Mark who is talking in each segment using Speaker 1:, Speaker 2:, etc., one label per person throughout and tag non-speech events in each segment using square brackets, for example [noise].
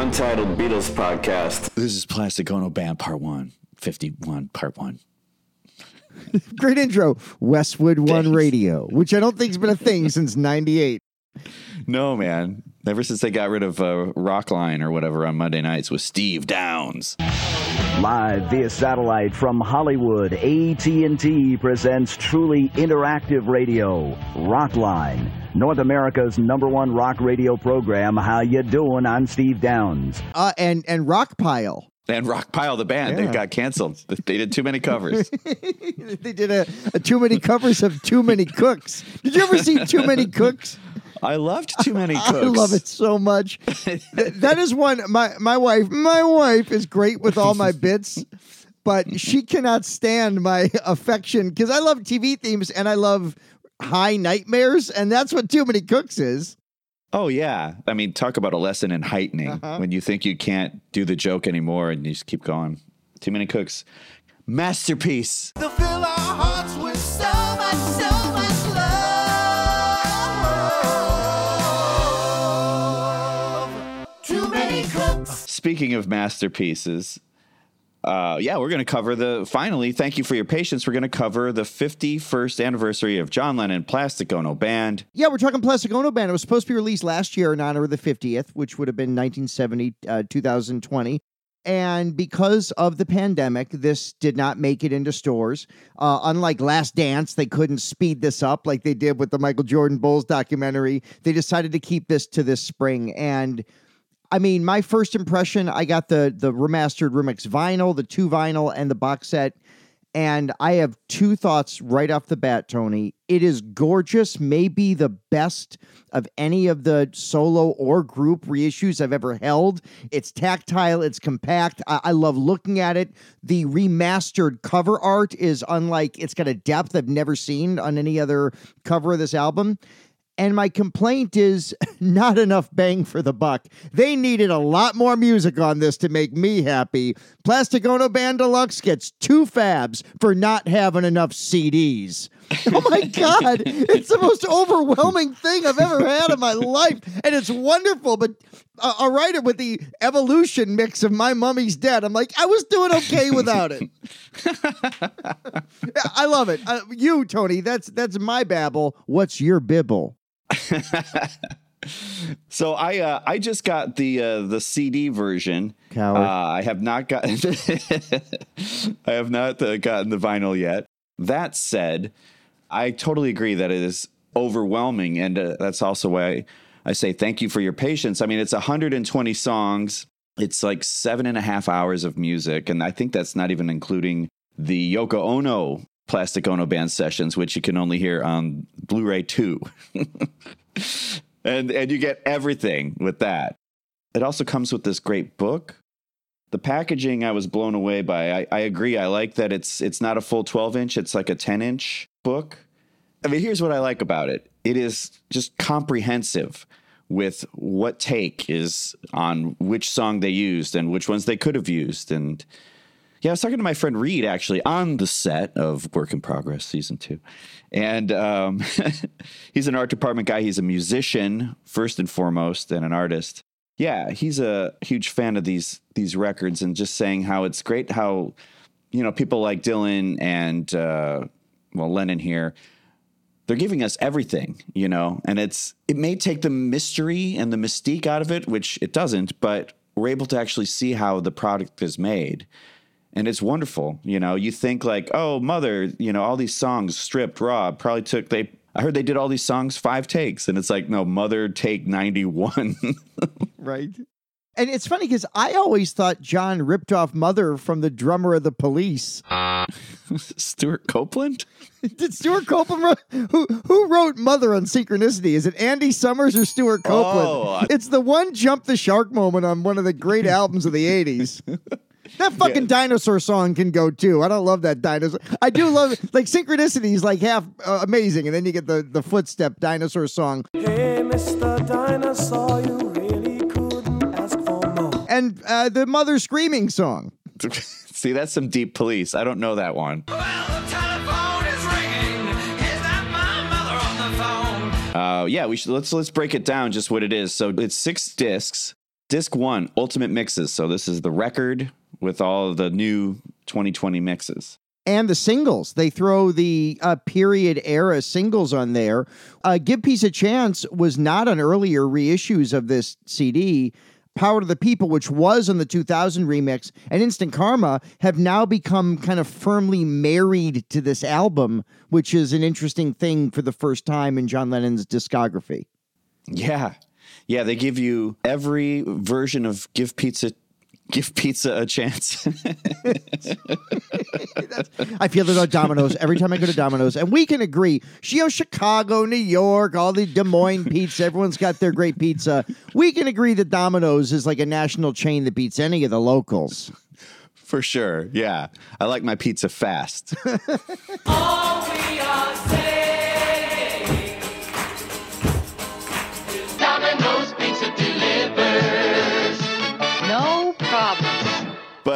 Speaker 1: Untitled Beatles podcast.
Speaker 2: This is Plastic Ono Band Part 1, 51, Part 1. [laughs]
Speaker 3: Great intro. Westwood One
Speaker 2: Thanks.
Speaker 3: Radio, which I don't think's been a thing since 98.
Speaker 2: No, man. Ever since they got rid of uh, Rockline or whatever on Monday nights with Steve Downs.
Speaker 4: Live via satellite from Hollywood, AT&T presents truly interactive radio, Rockline, North America's number one rock radio program. How you doing? I'm Steve Downs.
Speaker 3: Uh, and, and Rockpile.
Speaker 2: And Rockpile, the band,
Speaker 3: Yeah.
Speaker 2: they got canceled. They did too many covers. [laughs]
Speaker 3: they did a, a too many covers of Too Many Cooks. Did you ever see Too Many Cooks?
Speaker 2: I loved Too Many Cooks. [laughs]
Speaker 3: I love it so much. Th- that is one my my wife. My wife is great with all my bits, but she cannot stand my affection because I love TV themes and I love high nightmares, and that's what Too Many Cooks is.
Speaker 2: Oh, yeah. I mean, talk about a lesson in heightening
Speaker 3: Uh-huh.
Speaker 2: when you think you can't do the joke anymore and you just keep going. Too Many Cooks. Masterpiece.
Speaker 5: to
Speaker 2: Speaking of masterpieces, uh, yeah, we're going to cover the. Finally, thank you for your patience. We're going to cover the 51st anniversary of John Lennon Plastic Ono Band.
Speaker 3: Yeah, we're talking Plastic Ono Band. It was supposed to be released last year in honor of the 50th, which would have been 1970, uh, 2020. And because of the pandemic, this did not make it into stores. Uh, unlike Last Dance, they couldn't speed this up like they did with the Michael Jordan Bulls documentary. They decided to keep this to this spring. And I mean, my first impression, I got the the remastered remix vinyl, the two vinyl, and the box set. And I have two thoughts right off the bat, Tony. It is gorgeous, maybe the best of any of the solo or group reissues I've ever held. It's tactile, it's compact. I, I love looking at it. The remastered cover art is unlike, it's got a depth I've never seen on any other cover of this album. And my complaint is [laughs] not enough bang for the buck. They needed a lot more music on this to make me happy. Plastic Ono Band Deluxe gets two fabs for not having enough CDs. [laughs] Oh my God. it's the most overwhelming thing I've ever had in my life. And it's wonderful. But uh, I'll write it with the evolution mix of My Mummy's Dead. I'm like, I was doing okay [laughs] without it. I love it. Uh, you, Tony, that's that's my babble. What's your bibble? [laughs]
Speaker 2: So I uh, I just got the uh, the CD version.
Speaker 3: Coward.
Speaker 2: Uh, I have not gotten [laughs] I have not uh, gotten the vinyl yet. That said, I totally agree that it is overwhelming, and uh, that's also why I, I say thank you for your patience. I mean, it's 120 songs. It's like seven and a half hours of music, and I think that's not even including the Yoko Ono Plastic Ono Band sessions, which you can only hear on Blu-ray two. [laughs] and and you get everything with that. It also comes with this great book. The packaging I was blown away by. I, I agree. I like that it's it's not a full 12 inch, it's like a 10 inch book. I mean, here's what I like about it. It is just comprehensive with what take is on which song they used and which ones they could have used. And yeah, I was talking to my friend Reed actually on the set of Work in Progress season two, and um, [laughs] he's an art department guy. He's a musician first and foremost, and an artist. Yeah, he's a huge fan of these these records, and just saying how it's great how you know people like Dylan and uh, well Lennon here. They're giving us everything, you know, and it's it may take the mystery and the mystique out of it, which it doesn't, but we're able to actually see how the product is made and it's wonderful. You know, you think like, oh, mother, you know, all these songs stripped raw probably took they. I heard they did all these songs five takes, and it's like, no, mother take ninety one. [laughs]
Speaker 3: right? And it's funny because I always thought John ripped off Mother from the drummer of the police.
Speaker 2: Uh. [laughs] Stewart Copeland. [laughs]
Speaker 3: Did Stewart Copeland wrote, who who wrote Mother on Synchronicity? Is it Andy Summers or Stewart Copeland?
Speaker 2: Oh, I-
Speaker 3: it's the one jump the shark moment on one of the great albums of the 80s. That fucking dinosaur song can go too. I don't love that dinosaur. I do love like Synchronicity is like half uh, amazing, and then you get the the footstep dinosaur song.
Speaker 5: Hey, Mr. Dinosaur, you really couldn't ask for more.
Speaker 3: and uh, the mother screaming song. [laughs]
Speaker 2: See, that's some deep police. I don't know that one.
Speaker 5: Well, the telephone is ringing. Is that my mother on the phone?
Speaker 2: Uh, yeah, we should let's let's break it down just what it is. So it's six discs. Disc one, Ultimate Mixes. So this is the record with all of the new 2020 mixes.
Speaker 3: and the singles. They throw the uh, period era singles on there. Uh, Give Peace a Chance was not on earlier reissues of this CD. Power to the People, which was on the 2000 remix, and Instant Karma have now become kind of firmly married to this album, which is an interesting thing for the first time in John Lennon's discography.
Speaker 2: Yeah. Yeah, they give you every version of Give Pizza Give Pizza a chance. [laughs]
Speaker 3: I feel it about Domino's every time I go to Domino's, and we can agree. You know, Chicago, New York, all the Des Moines pizza, everyone's got their great pizza. We can agree that Domino's is like a national chain that beats any of the locals.
Speaker 2: For sure. Yeah. I like my pizza fast. [laughs]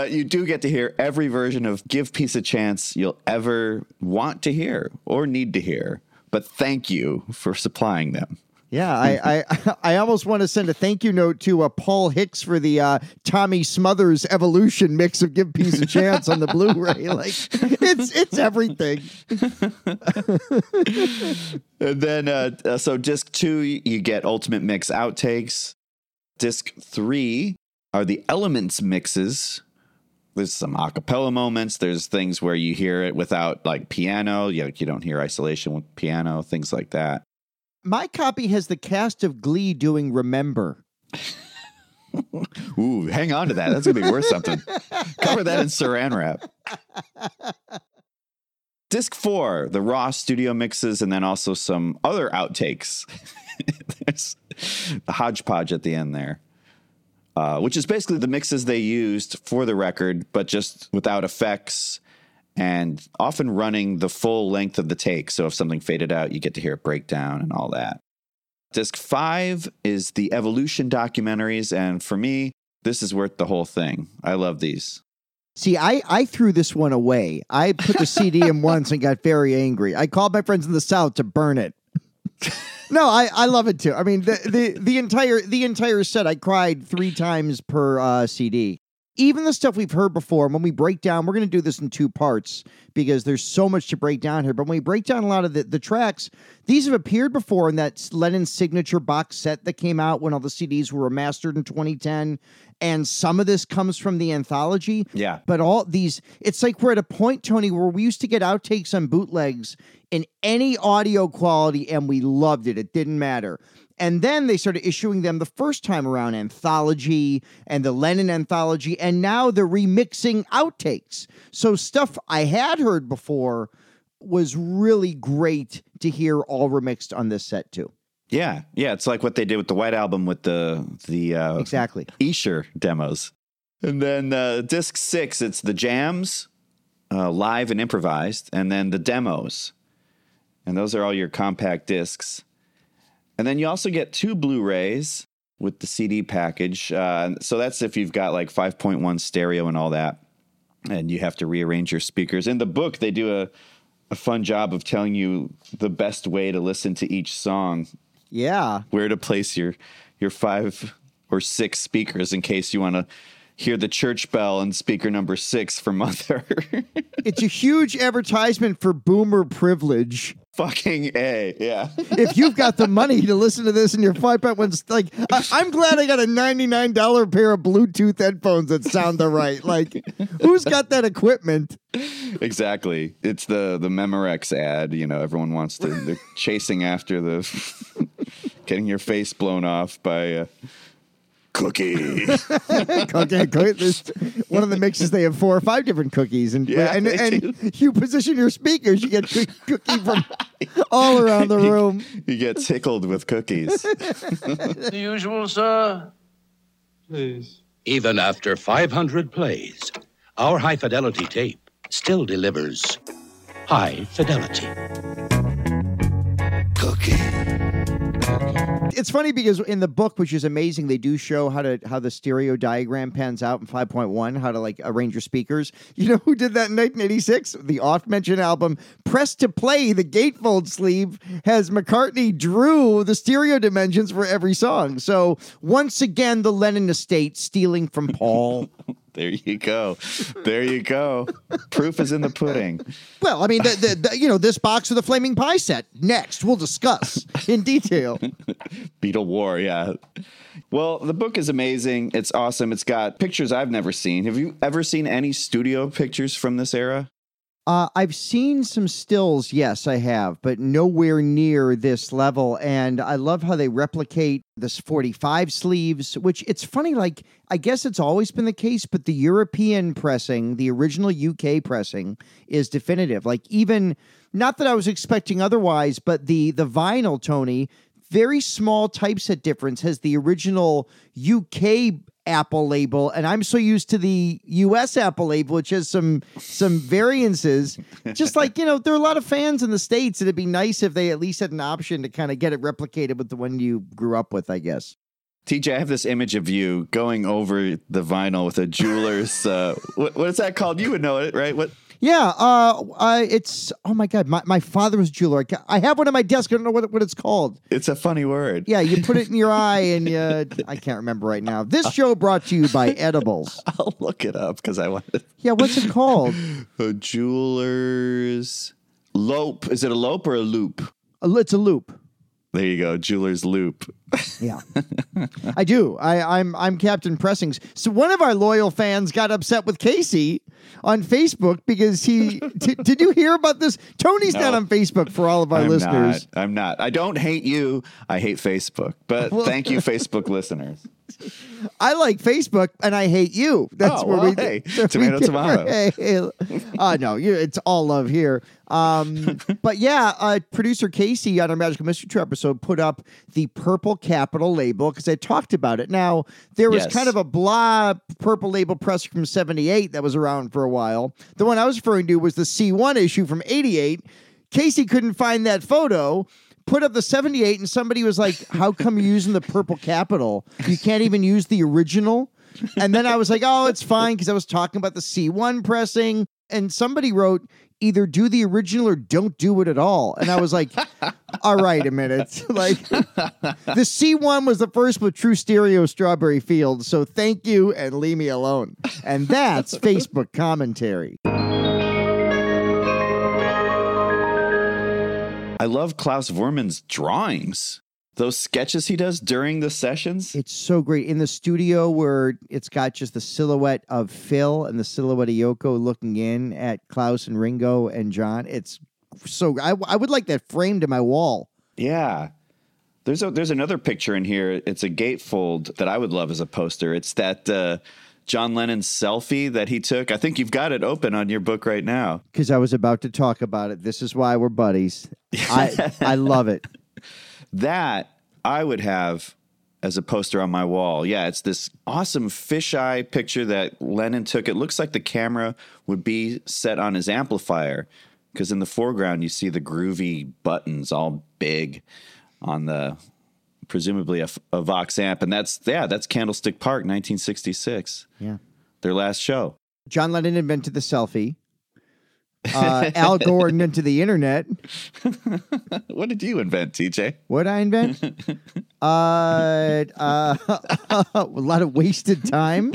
Speaker 2: but you do get to hear every version of Give Peace a Chance you'll ever want to hear or need to hear. But thank you for supplying them.
Speaker 3: Yeah, I, I [laughs] I almost want to send a thank you note to uh, Paul Hicks for the uh, Tommy Smothers Evolution mix of Give Peace a Chance on the Blu-ray. [laughs] Like it's it's everything. [laughs]
Speaker 2: And then, uh, uh, so disc two, you get Ultimate Mix outtakes. Disc three are the Elements mixes. There's some acapella moments. There's things where you hear it without like piano. You, you don't hear isolation with piano, things like that.
Speaker 3: My copy has the cast of Glee doing Remember. [laughs]
Speaker 2: Ooh, hang on to that. That's going to be worth something. Cover that in saran wrap. Disc four, the raw studio mixes, and then also some other outtakes. [laughs] There's the hodgepodge at the end there, uh, which is basically the mixes they used for the record, but just without effects and often running the full length of the take. So if something faded out, you get to hear it break down and all that. Disc five is the evolution documentaries. And for me, this is worth the whole thing. I love these.
Speaker 3: See, I, I threw this one away. I put the CD in [laughs] once and got very angry. I called my friends in the South to burn it. No, I, I love it too. I mean, the, the the entire the entire set. I cried three times per uh, CD. Even the stuff we've heard before. When we break down, we're going to do this in two parts because there's so much to break down here. But when we break down a lot of the, the tracks, these have appeared before in that Lennon signature box set that came out when all the CDs were remastered in 2010. And some of this comes from the anthology.
Speaker 2: Yeah.
Speaker 3: But all these, it's like we're at a point, Tony, where we used to get outtakes on bootlegs in any audio quality and we loved it. It didn't matter. And then they started issuing them the first time around anthology and the Lennon anthology. And now they're remixing outtakes. So stuff I had heard before was really great to hear all remixed on this set too.
Speaker 2: Yeah. Yeah. It's like what they did with the White Album with the, the, uh,
Speaker 3: Exactly.
Speaker 2: Esher demos. And then uh, disc six, it's the jams, uh, live and improvised, and then the demos. And those are all your compact discs. And then you also get two Blu rays with the CD package. Uh, so that's if you've got like 5.1 stereo and all that. And you have to rearrange your speakers. In the book, they do a, a fun job of telling you the best way to listen to each song
Speaker 3: Yeah.
Speaker 2: where to place your your five or six speakers in case you want to hear the church bell and speaker number six for mother. [laughs]
Speaker 3: It's a huge advertisement for boomer privilege.
Speaker 2: Fucking a, yeah.
Speaker 3: if you've got the money to listen to this in your five five point one, like I, I'm glad I got a ninety nine dollar pair of Bluetooth headphones that sound the right. Like, who's got that equipment?
Speaker 2: exactly. It's the the Memorex ad. You know, everyone wants to. They're chasing after the [laughs] getting your face blown off by a cookie. [laughs]
Speaker 3: Okay, cook- this- one of the mixes they have four or five different cookies, and
Speaker 2: Yeah,
Speaker 3: and,
Speaker 2: they
Speaker 3: and you position your speakers, you get cookie from all around the [laughs] room.
Speaker 2: you get tickled with cookies. [laughs]
Speaker 6: The usual, sir. Please. Even after 500 plays, our high fidelity tape still delivers high fidelity.
Speaker 3: It's funny because in the book, which is amazing, they do show how to how the stereo diagram pans out in 5.1, how to like arrange your speakers. [laughs] You know who did that in 1986? The oft-mentioned album "Press to Play." The gatefold sleeve has McCartney drew the stereo dimensions for every song. So once again, the Lennon estate stealing from Paul. [laughs]
Speaker 2: There you go. There you go. Proof is in the pudding.
Speaker 3: well, I mean, the, the, the, you know, this box of the Flaming Pie set. Next, we'll discuss in detail. [laughs]
Speaker 2: Beetle War, yeah. Well, the book is amazing. It's awesome. It's got pictures I've never seen. Have you ever seen any studio pictures from this era?
Speaker 3: Uh, I've seen some stills, yes, I have, but nowhere near this level. And I love how they replicate this 45 sleeves, which it's funny, like, I guess it's always been the case, but the European pressing, the original UK pressing, is definitive. Like, even not that I was expecting otherwise, but the the vinyl, Tony, very small typeset difference has the original UK Apple label, and I'm so used to the US Apple label, which has some some variances. Just like, you know, there are a lot of fans in the States. and It'd be nice if they at least had an option to kind of get it replicated with the one you grew up with, I guess.
Speaker 2: TJ, I have this image of you going over the vinyl with a jeweler's. Uh, what, what is that called? You would know it, right? What?
Speaker 3: Yeah, uh, uh, it's oh my god, my, my father was a jeweler. I I have one on my desk. I don't know what, what it's called.
Speaker 2: It's a funny word.
Speaker 3: Yeah, you put it in your [laughs] eye, and you, I can't remember right now. This show brought to you by [laughs] Edibles.
Speaker 2: I'll look it up because I want to.
Speaker 3: Yeah, what's it called? [laughs]
Speaker 2: A jeweler's lope. Is it a lope or a loop?
Speaker 3: It's a loop.
Speaker 2: There you go, jeweler's loop.
Speaker 3: Yeah, [laughs] I do. I, I'm I'm Captain Pressings. So one of our loyal fans got upset with Casey on Facebook because he [laughs] t- did you hear about this? Tony's not on Facebook for all of our
Speaker 2: I'm
Speaker 3: listeners.
Speaker 2: not. I'm not. I don't hate you. I hate Facebook. But thank you, [laughs] Facebook listeners.
Speaker 3: I like Facebook and I hate you. That's
Speaker 2: Oh,
Speaker 3: where
Speaker 2: well,
Speaker 3: we
Speaker 2: hey, [laughs]
Speaker 3: we
Speaker 2: tomato,
Speaker 3: differ.
Speaker 2: tomato.
Speaker 3: Hey, hey. Uh, no, you, it's all love here. Um, [laughs] but yeah, uh, producer Casey on our Magical Mystery Tour episode put up the purple capital label because I talked about it. Now there was
Speaker 2: Yes.
Speaker 3: kind of a blah purple label press from '78 that was around for a while. The one I was referring to was the C1 issue from '88. Casey couldn't find that photo. Put up the 78 and somebody was like, How come you're using the purple capital? You can't even use the original? And then I was like, Oh, it's fine because I was talking about the C1 pressing. And somebody wrote, Either do the original or don't do it at all. And I was like, All right, a minute. [laughs] like, the C1 was the first with true stereo Strawberry Fields. So thank you and leave me alone. And that's Facebook commentary.
Speaker 2: I love Klaus Voormann's drawings. Those sketches he does during the sessions.
Speaker 3: It's so great in the studio where it's got just the silhouette of Phil and the silhouette of Yoko looking in at Klaus and Ringo and John. It's so I, I would like that framed in my wall.
Speaker 2: Yeah. There's a there's another picture in here. It's a gatefold that I would love as a poster. It's that uh, John Lennon selfie that he took. I think you've got it open on your book right now.
Speaker 3: because I was about to talk about it. This is why we're buddies. I I [laughs] love it.
Speaker 2: That I would have as a poster on my wall. Yeah, it's this awesome fisheye picture that Lennon took. It looks like the camera would be set on his amplifier because in the foreground you see the groovy buttons all big on the presumably a, a Vox amp, and that's yeah, that's Candlestick Park, 1966,
Speaker 3: Yeah.
Speaker 2: their last show.
Speaker 3: John Lennon invented the selfie. [laughs] Uh, Al Gore invented the internet. [laughs]
Speaker 2: What did you invent, TJ?
Speaker 3: What I invent? [laughs] uh, uh, a lot of wasted time.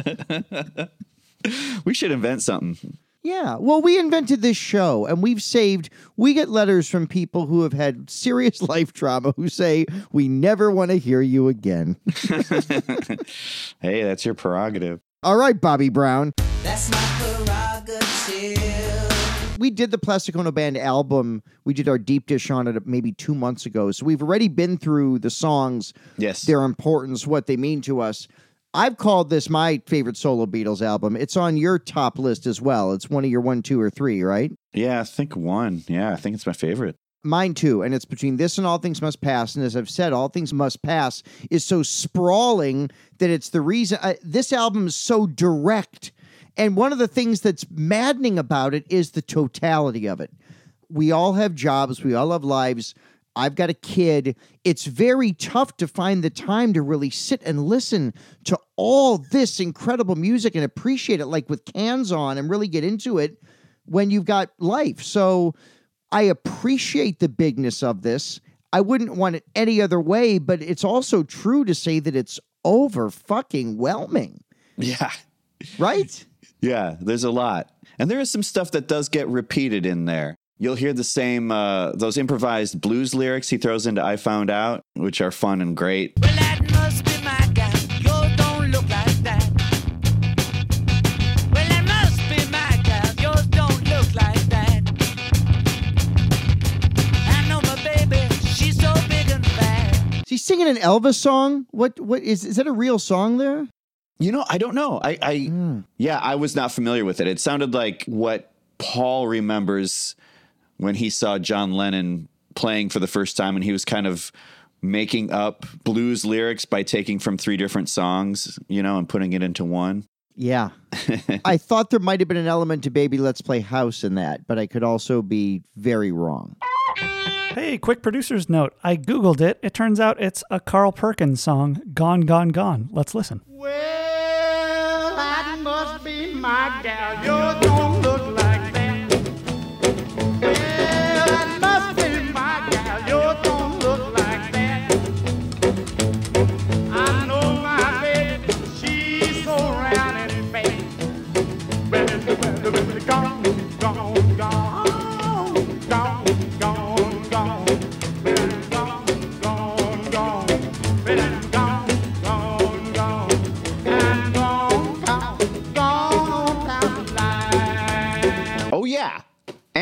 Speaker 2: We should invent something.
Speaker 3: Yeah. Well, we invented this show and we've saved, we get letters from people who have had serious [laughs] life trauma who say, we never want to hear you again. [laughs]
Speaker 2: Hey, that's your prerogative.
Speaker 3: All right, Bobby Brown.
Speaker 5: That's my prerogative.
Speaker 3: We did the Plastic Ono Band album. We did our deep dish on it maybe two months ago. So we've already been through the songs,
Speaker 2: Yes.
Speaker 3: their importance, what they mean to us. I've called this my favorite solo Beatles album. It's on your top list as well. It's one of your one, two, or three, right?
Speaker 2: Yeah, I think one. Yeah, I think it's my favorite.
Speaker 3: Mine too. And it's between this and All Things Must Pass. And as I've said, All Things Must Pass is so sprawling that it's the reason uh, this album is so direct. And one of the things that's maddening about it is the totality of it. We all have jobs, we all have lives. I've got a kid. It's very tough to find the time to really sit and listen to all this incredible music and appreciate it, like with cans on, and really get into it when you've got life. So I appreciate the bigness of this. I wouldn't want it any other way, but it's also true to say that it's over fucking whelming,
Speaker 2: Yeah.
Speaker 3: right? [laughs]
Speaker 2: Yeah, there's a lot. And there is some stuff that does get repeated in there. You'll hear the same, uh, those improvised blues lyrics he throws into I Found Out, which are fun and great.
Speaker 5: Well, that must be my guy. Yours don't look like that. Well, that must be my guy. Yours don't look like that. I know my baby. She's so big and fat.
Speaker 3: Is he singing an Elvis song? What? What is? Is that a real song there?
Speaker 2: You know, I don't know. I, I
Speaker 3: Hmm.
Speaker 2: yeah, I was not familiar with it. It sounded like what Paul remembers when he saw John Lennon playing for the first time, and he was kind of making up blues lyrics by taking from three different songs, you know, and putting it into one.
Speaker 3: Yeah. [laughs] I thought there might have been an element to Baby Let's Play House in that, but I could also be very wrong.
Speaker 7: Hey, quick producer's note. I Googled it. It turns out it's a Carl Perkins song, Gone, Gone, Gone. Let's listen.
Speaker 5: Well,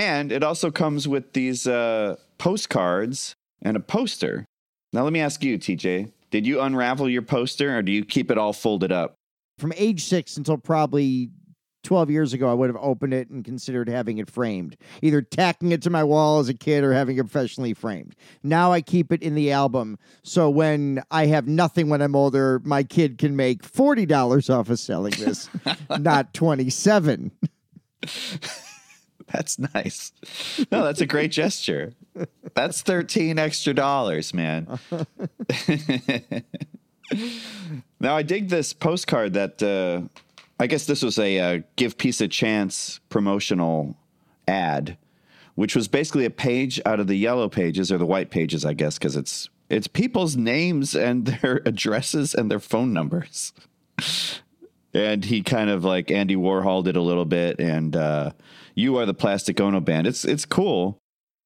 Speaker 5: And
Speaker 2: it also comes with these uh, postcards and a poster. Now let me ask you, TJ, did you unravel your poster or do you keep it all folded up?
Speaker 3: From age six until probably 12 years ago, I would have opened it and considered having it framed, either tacking it to my wall as a kid or having it professionally framed. Now I keep it in the album. So when I have nothing when I'm older, my kid can make $40 off of selling this, [laughs] not 27. [laughs] [laughs]
Speaker 2: That's nice. No, that's a great gesture. That's 13 extra dollars, man. [laughs] now, I dig this postcard that uh, I guess this was a uh, Give Peace a Chance promotional ad, which was basically a page out of the yellow pages or the white pages, I guess, because it's it's people's names and [laughs] their addresses and their phone numbers. and he kind of like Andy Warhol did a little bit, and uh, you are the Plastic Ono band. It's it's cool.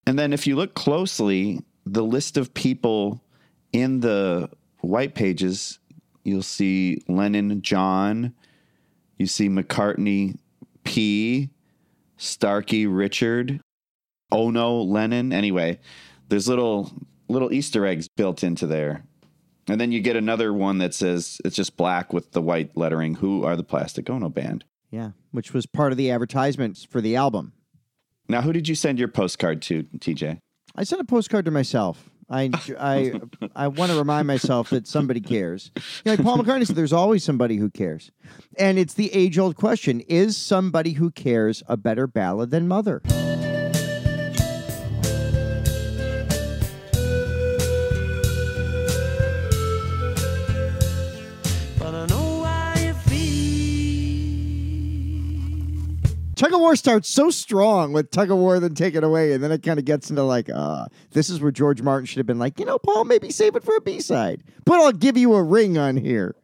Speaker 2: And then if you look closely, the list of people in the white pages, you'll see Lennon, John, you see McCartney, P, Starkey, Richard, Ono, Lennon. Anyway, there's little little Easter eggs built into there. And then you get another one that says it's just black with the white lettering. Who are the Plastic Ono Band?
Speaker 3: Yeah, which was part of the advertisements for the album.
Speaker 2: Now, who did you send your postcard to, TJ?
Speaker 3: I sent a postcard to myself. I I I want to remind myself that somebody cares. You know, like Paul McCartney said, "There's always somebody who cares," and it's the age-old question: Is somebody who cares a better ballad than Mother? Tug of War starts so strong with Tug of War, then take it away, and then it kind of gets into like, uh, this is where George Martin should have been like, you know, Paul, maybe save it for a B-side, but I'll give you a ring on here.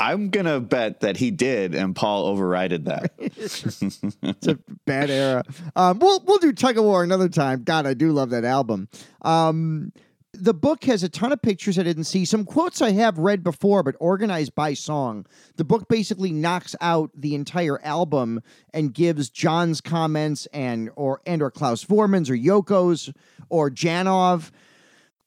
Speaker 2: I'm gonna bet that he did, and Paul overrided that. [laughs]
Speaker 3: It's a bad era. Um, we'll we'll do Tug of War another time. God, I do love that album. Um, the book has a ton of pictures I didn't see. Some quotes I have read before, but organized by song. The book basically knocks out the entire album and gives John's comments and or and or Klaus Voormann's or Yoko's or Janov.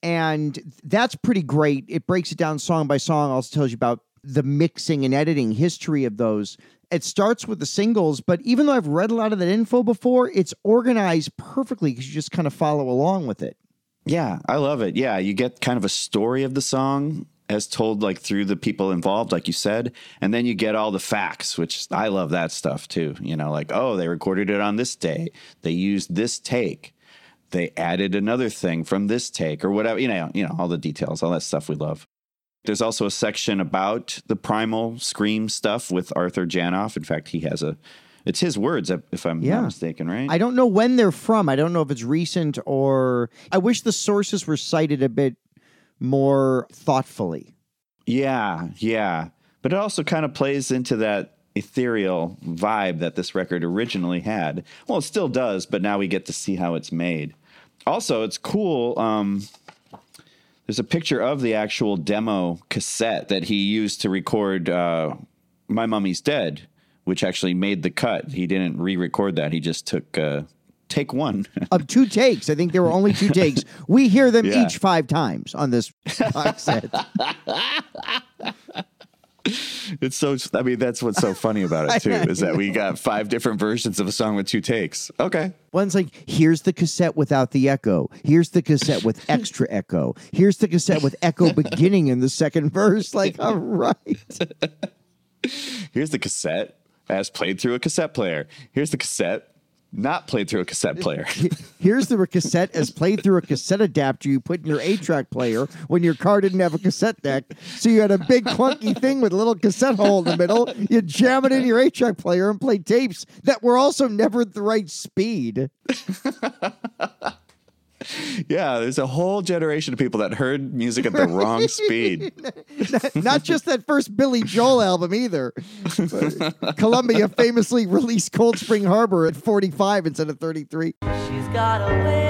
Speaker 3: And that's pretty great. It breaks it down song by song, also tells you about the mixing and editing history of those. It starts with the singles, but even though I've read a lot of that info before, it's organized perfectly because you just kind of follow along with it.
Speaker 2: Yeah, I love it. Yeah, you get kind of a story of the song as told like through the people involved, like you said, and then you get all the facts, which I love that stuff too. You know, like oh, they recorded it on this day, they used this take. they added another thing from this take or whatever, you know, you know, all the details, all that stuff we love. There's also a section about the primal scream stuff with Arthur Janov. In fact, he has a it's his words if I'm
Speaker 3: Yeah.
Speaker 2: not mistaken, right?
Speaker 3: I don't know when they're from. I don't know if it's recent or. I wish the sources were cited a bit more thoughtfully.
Speaker 2: Yeah, yeah. But it also kind of plays into that ethereal vibe that this record originally had. Well, it still does, but now we get to see how it's made. Also, it's cool. Um, there's a picture of the actual demo cassette that he used to record uh, My Mummy's Dead, which actually made the cut. He didn't re record that, he just took uh, take one. [laughs]
Speaker 3: Of two takes. I think there were only two takes. We hear them
Speaker 2: Yeah.
Speaker 3: each five times on this [laughs] box set.
Speaker 2: It's so. I mean, that's what's so funny about it [laughs] too, is that we got five different versions of a song with two takes. Okay,
Speaker 3: One's like, here's the cassette without the echo. Here's the cassette with extra echo. Here's the cassette with echo beginning in the second verse. Like, all right.
Speaker 2: here's the cassette as played through a cassette player. Here's the cassette not played through a cassette player.
Speaker 3: Here's the cassette as played through a cassette adapter you put in your eight track player when your car didn't have a cassette deck. So you had a big clunky thing with a little cassette hole in the middle. You jam it in your eight track player and play tapes that were also never at the right speed. [laughs]
Speaker 2: yeah, there's a whole generation of people that heard music at the [laughs] wrong speed.
Speaker 3: Not just that first Billy Joel album either. [laughs] Columbia famously released Cold Spring Harbor at 45 instead of 33.
Speaker 8: She's got a way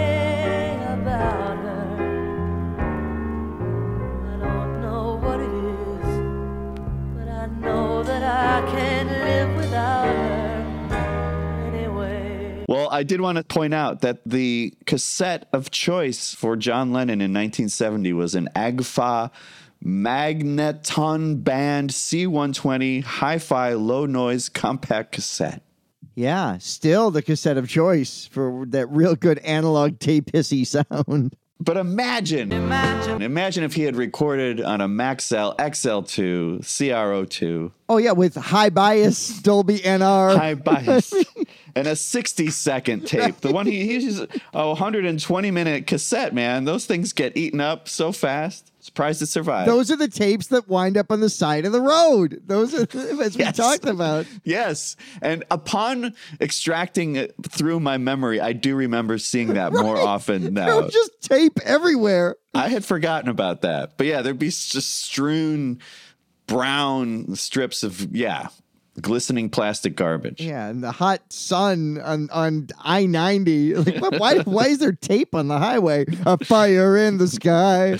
Speaker 8: I
Speaker 2: did want to point out that the cassette of choice for John Lennon in 1970 was an Agfa Magneton Band C120 hi fi low noise compact cassette.
Speaker 3: Yeah, still the cassette of choice for that real good analog tape hissy sound.
Speaker 2: But imagine, imagine, if he had recorded on a Maxell XL2 CR02
Speaker 3: Oh yeah, with high bias, Dolby NR.
Speaker 2: high bias [laughs] and a 60 second tape. The one he, he uses a 120 minute cassette, man. Those things get eaten up so fast. Surprised it survived.
Speaker 3: Those are the tapes that wind up on the side of the road. Those are, [laughs] as we
Speaker 2: Yes.
Speaker 3: talked about.
Speaker 2: Yes. And upon extracting it through my memory, I do remember seeing that [laughs] more often
Speaker 3: There
Speaker 2: now.
Speaker 3: was just tape everywhere.
Speaker 2: I had forgotten about that. But yeah, there'd be just strewn brown strips of, yeah, glistening plastic garbage.
Speaker 3: Yeah, and the hot sun on on I ninety. Like, what, why why is there tape on the highway? [laughs] A fire in the sky.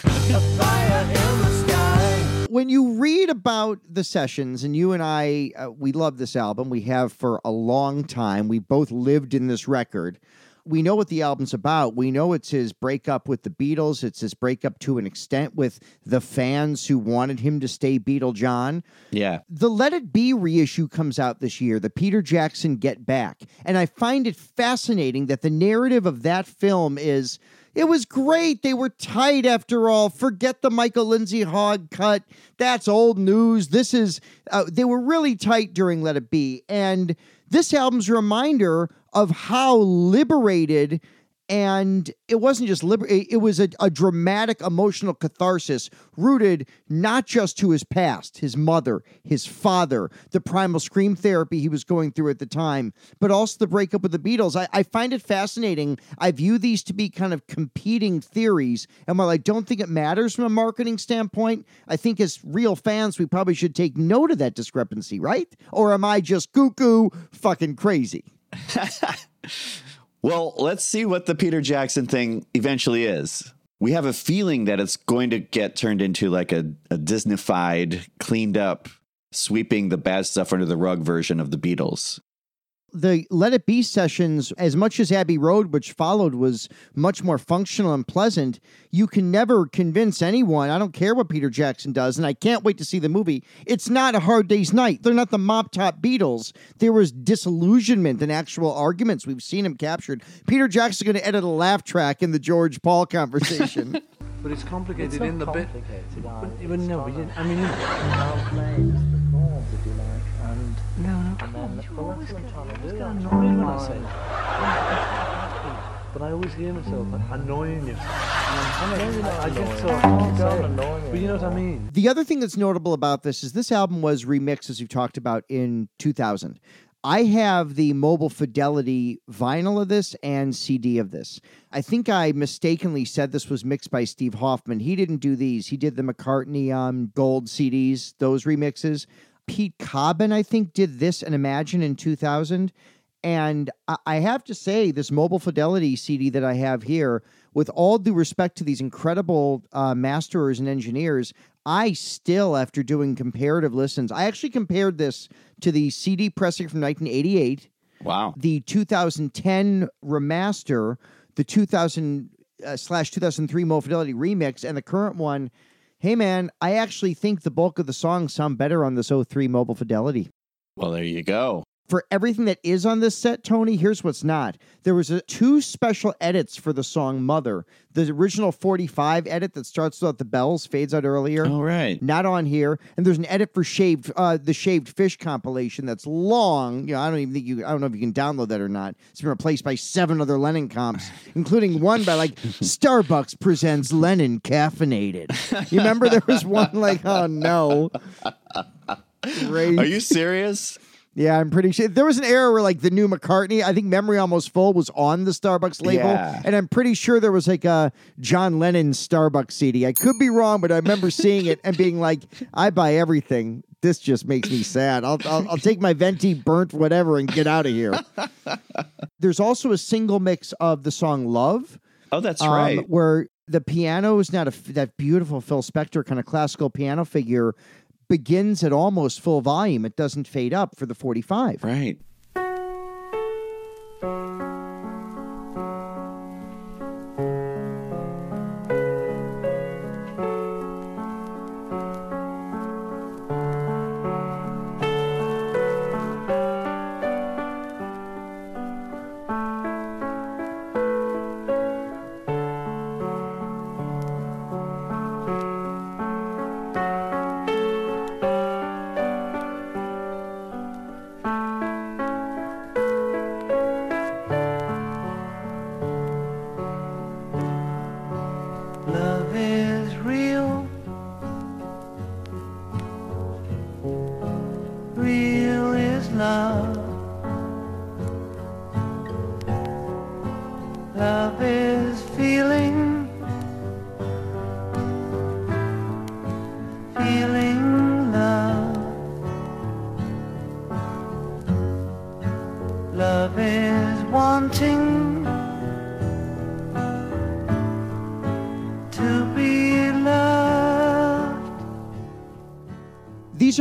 Speaker 3: When you read about the sessions, and you and I, uh, we love this album. We have for a long time. We both lived in this record. We know what the album's about. We know it's his breakup with the Beatles. It's his breakup to an extent with the fans who wanted him to stay Beatle John
Speaker 2: Yeah.
Speaker 3: the Let It Be reissue comes out this year, the Peter Jackson Get Back. And I find it fascinating that the narrative of that film is it was great. They were tight after all. Forget the Michael Lindsay Hogg cut. That's old news. This is, uh, they were really tight during Let It Be. And this album's a reminder of how liberated and it wasn't just liber- it was a, a dramatic emotional catharsis rooted not just to his past his mother his father the primal scream therapy he was going through at the time but also the breakup with the beatles. I, I find it fascinating. I view these to be kind of competing theories and while i don't think it matters from a marketing standpoint i think as real fans we probably should take note of that discrepancy right? Or am i just cuckoo fucking crazy [laughs]
Speaker 2: Well, let's see what the Peter Jackson thing eventually is. We have a feeling that it's going to get turned into like a, a Disneyfied, cleaned up, sweeping the bad stuff under the rug version of the Beatles.
Speaker 3: The Let It Be sessions, as much as Abbey Road, which followed, was much more functional and pleasant, you can never convince anyone. I don't care what Peter Jackson does, and I can't wait to see the movie. It's not a hard day's night. They're not the mop top Beatles. There was disillusionment and actual arguments. We've seen him captured. Peter Jackson's going to edit a laugh track in the George Paul conversation. [laughs]
Speaker 9: But it's complicated
Speaker 10: It's not
Speaker 9: in the bit.
Speaker 10: complicated, I-
Speaker 9: But, but no, we didn't. I mean, [laughs]
Speaker 10: to do. I'm
Speaker 9: Not
Speaker 10: trying
Speaker 9: really
Speaker 10: to
Speaker 9: when I say
Speaker 10: But
Speaker 9: but I always hear myself annoying you. And I'm,
Speaker 10: No, you're not
Speaker 9: I, I get
Speaker 10: annoying.
Speaker 9: so I
Speaker 10: You
Speaker 9: say
Speaker 10: sound
Speaker 9: it.
Speaker 10: annoying
Speaker 9: But you know what I mean?
Speaker 3: The other thing that's notable about this is this album was remixed, as we've talked about, in 2000. I have the mobile fidelity vinyl of this and CD of this. I think I mistakenly said this was mixed by Steve Hoffman. He didn't do these. He did the McCartney um, gold CDs, those remixes. Pete Cobbin, I think, did this and Imagine in 2000. And I- have to say, this mobile fidelity CD that I have here, with all due respect to these incredible uh, masterers and engineers, I still, after doing comparative listens, I actually compared this to the CD pressing from 1988,
Speaker 2: Wow.
Speaker 3: the 2010 remaster, the 2000 uh, slash 2003 Mo Fidelity remix, and the current one. Hey man, I actually think the bulk of the songs sound better on this 03 Mobile Fidelity
Speaker 2: Well, there you go.
Speaker 3: For everything that is on this set, Tony, here's what's not. There was a, two special edits for the song Mother. The original 45 edit that starts without the bells fades out earlier.
Speaker 2: All right.
Speaker 3: Not on here. And there's an edit for shaved uh the shaved fish compilation that's long. You know, I don't even think you I don't know if you can download that or not. It's been replaced by seven other Lennon comps, including one by like [laughs] Starbucks presents Lennon caffeinated. You remember there was one like, oh no. Crazy.
Speaker 2: Are you serious?
Speaker 3: Yeah, I'm pretty sure there was an era where like the new McCartney, I think Memory Almost Full was on the Starbucks label,
Speaker 2: Yeah.
Speaker 3: and I'm pretty sure there was like a John Lennon Starbucks CD. I could be wrong, but I remember [laughs] seeing it and being like, I buy everything. This just makes me sad. I'll I'll, I'll take my venti burnt whatever and get out of here. [laughs] There's also a single mix of the song Love.
Speaker 2: Oh, that's
Speaker 3: um,
Speaker 2: right.
Speaker 3: Where the piano is not a, that beautiful Phil Spector kind of classical piano figure begins at almost full volume. It doesn't fade up for the 45.
Speaker 2: Right.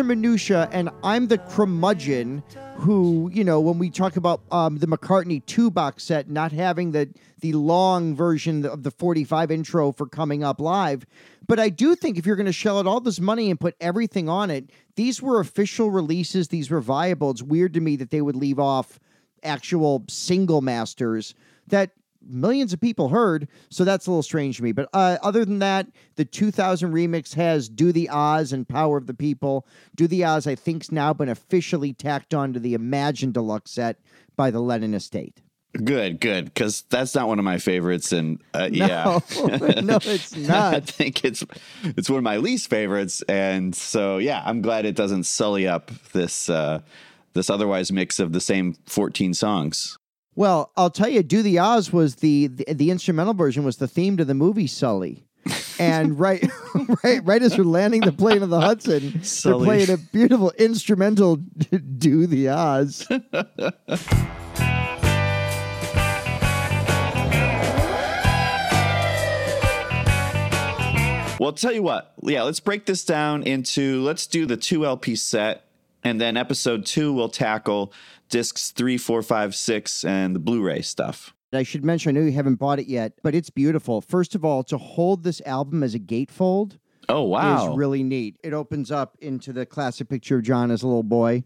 Speaker 3: Minutia, and I'm the curmudgeon who, you know, when we talk about um, the McCartney two box set not having the the long version of the 45 intro for coming up live, but I do think if you're going to shell out all this money and put everything on it, these were official releases. These were viable. It's weird to me that they would leave off actual single masters that millions of people heard. So that's a little strange to me. But uh, other than that, the 2000 remix has Do the Oz and Power of the People. Do the Oz, I think's now been officially tacked on to the Imagine Deluxe set by the Lennon Estate.
Speaker 2: Good, good, because that's not one of my favorites, and uh, [laughs]
Speaker 3: No,
Speaker 2: yeah, [laughs]
Speaker 3: no, it's [laughs] not.
Speaker 2: I think it's it's one of my least favorites, and so yeah, I'm glad it doesn't sully up this uh, this otherwise mix of the same 14 songs.
Speaker 3: Well, I'll tell you, Do the Oz was the, the the instrumental version was the theme to the movie Sully. And [laughs] right, [laughs] right, right as we're landing the plane of the Hudson, they're playing a beautiful instrumental [laughs] "Do the Oz."
Speaker 2: Well, I'll tell you what. Yeah, let's break this down into let's do the two LP set, and then episode two we'll tackle discs three, four, five, six, and the Blu-ray stuff.
Speaker 3: I should mention, I know you haven't bought it yet, but it's beautiful. First of all, to hold this album as a gatefold
Speaker 2: Oh wow!
Speaker 3: is really neat. It opens up into the classic picture of John as a little boy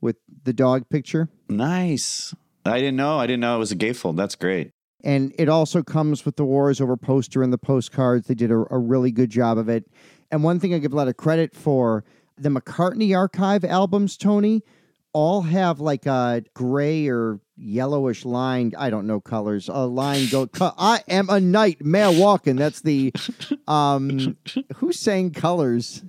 Speaker 3: with the dog picture.
Speaker 2: nice. I didn't know. I didn't know it was a gatefold. That's great.
Speaker 3: And it also comes with the Wars Over poster and the postcards. They did a, a really good job of it. And one thing I give a lot of credit for the McCartney archive albums, Tony, all have like a gray or yellowish line. I don't know colors. A line go. Co- I am a knight, mare walking. That's the um. [laughs] Who's saying colors?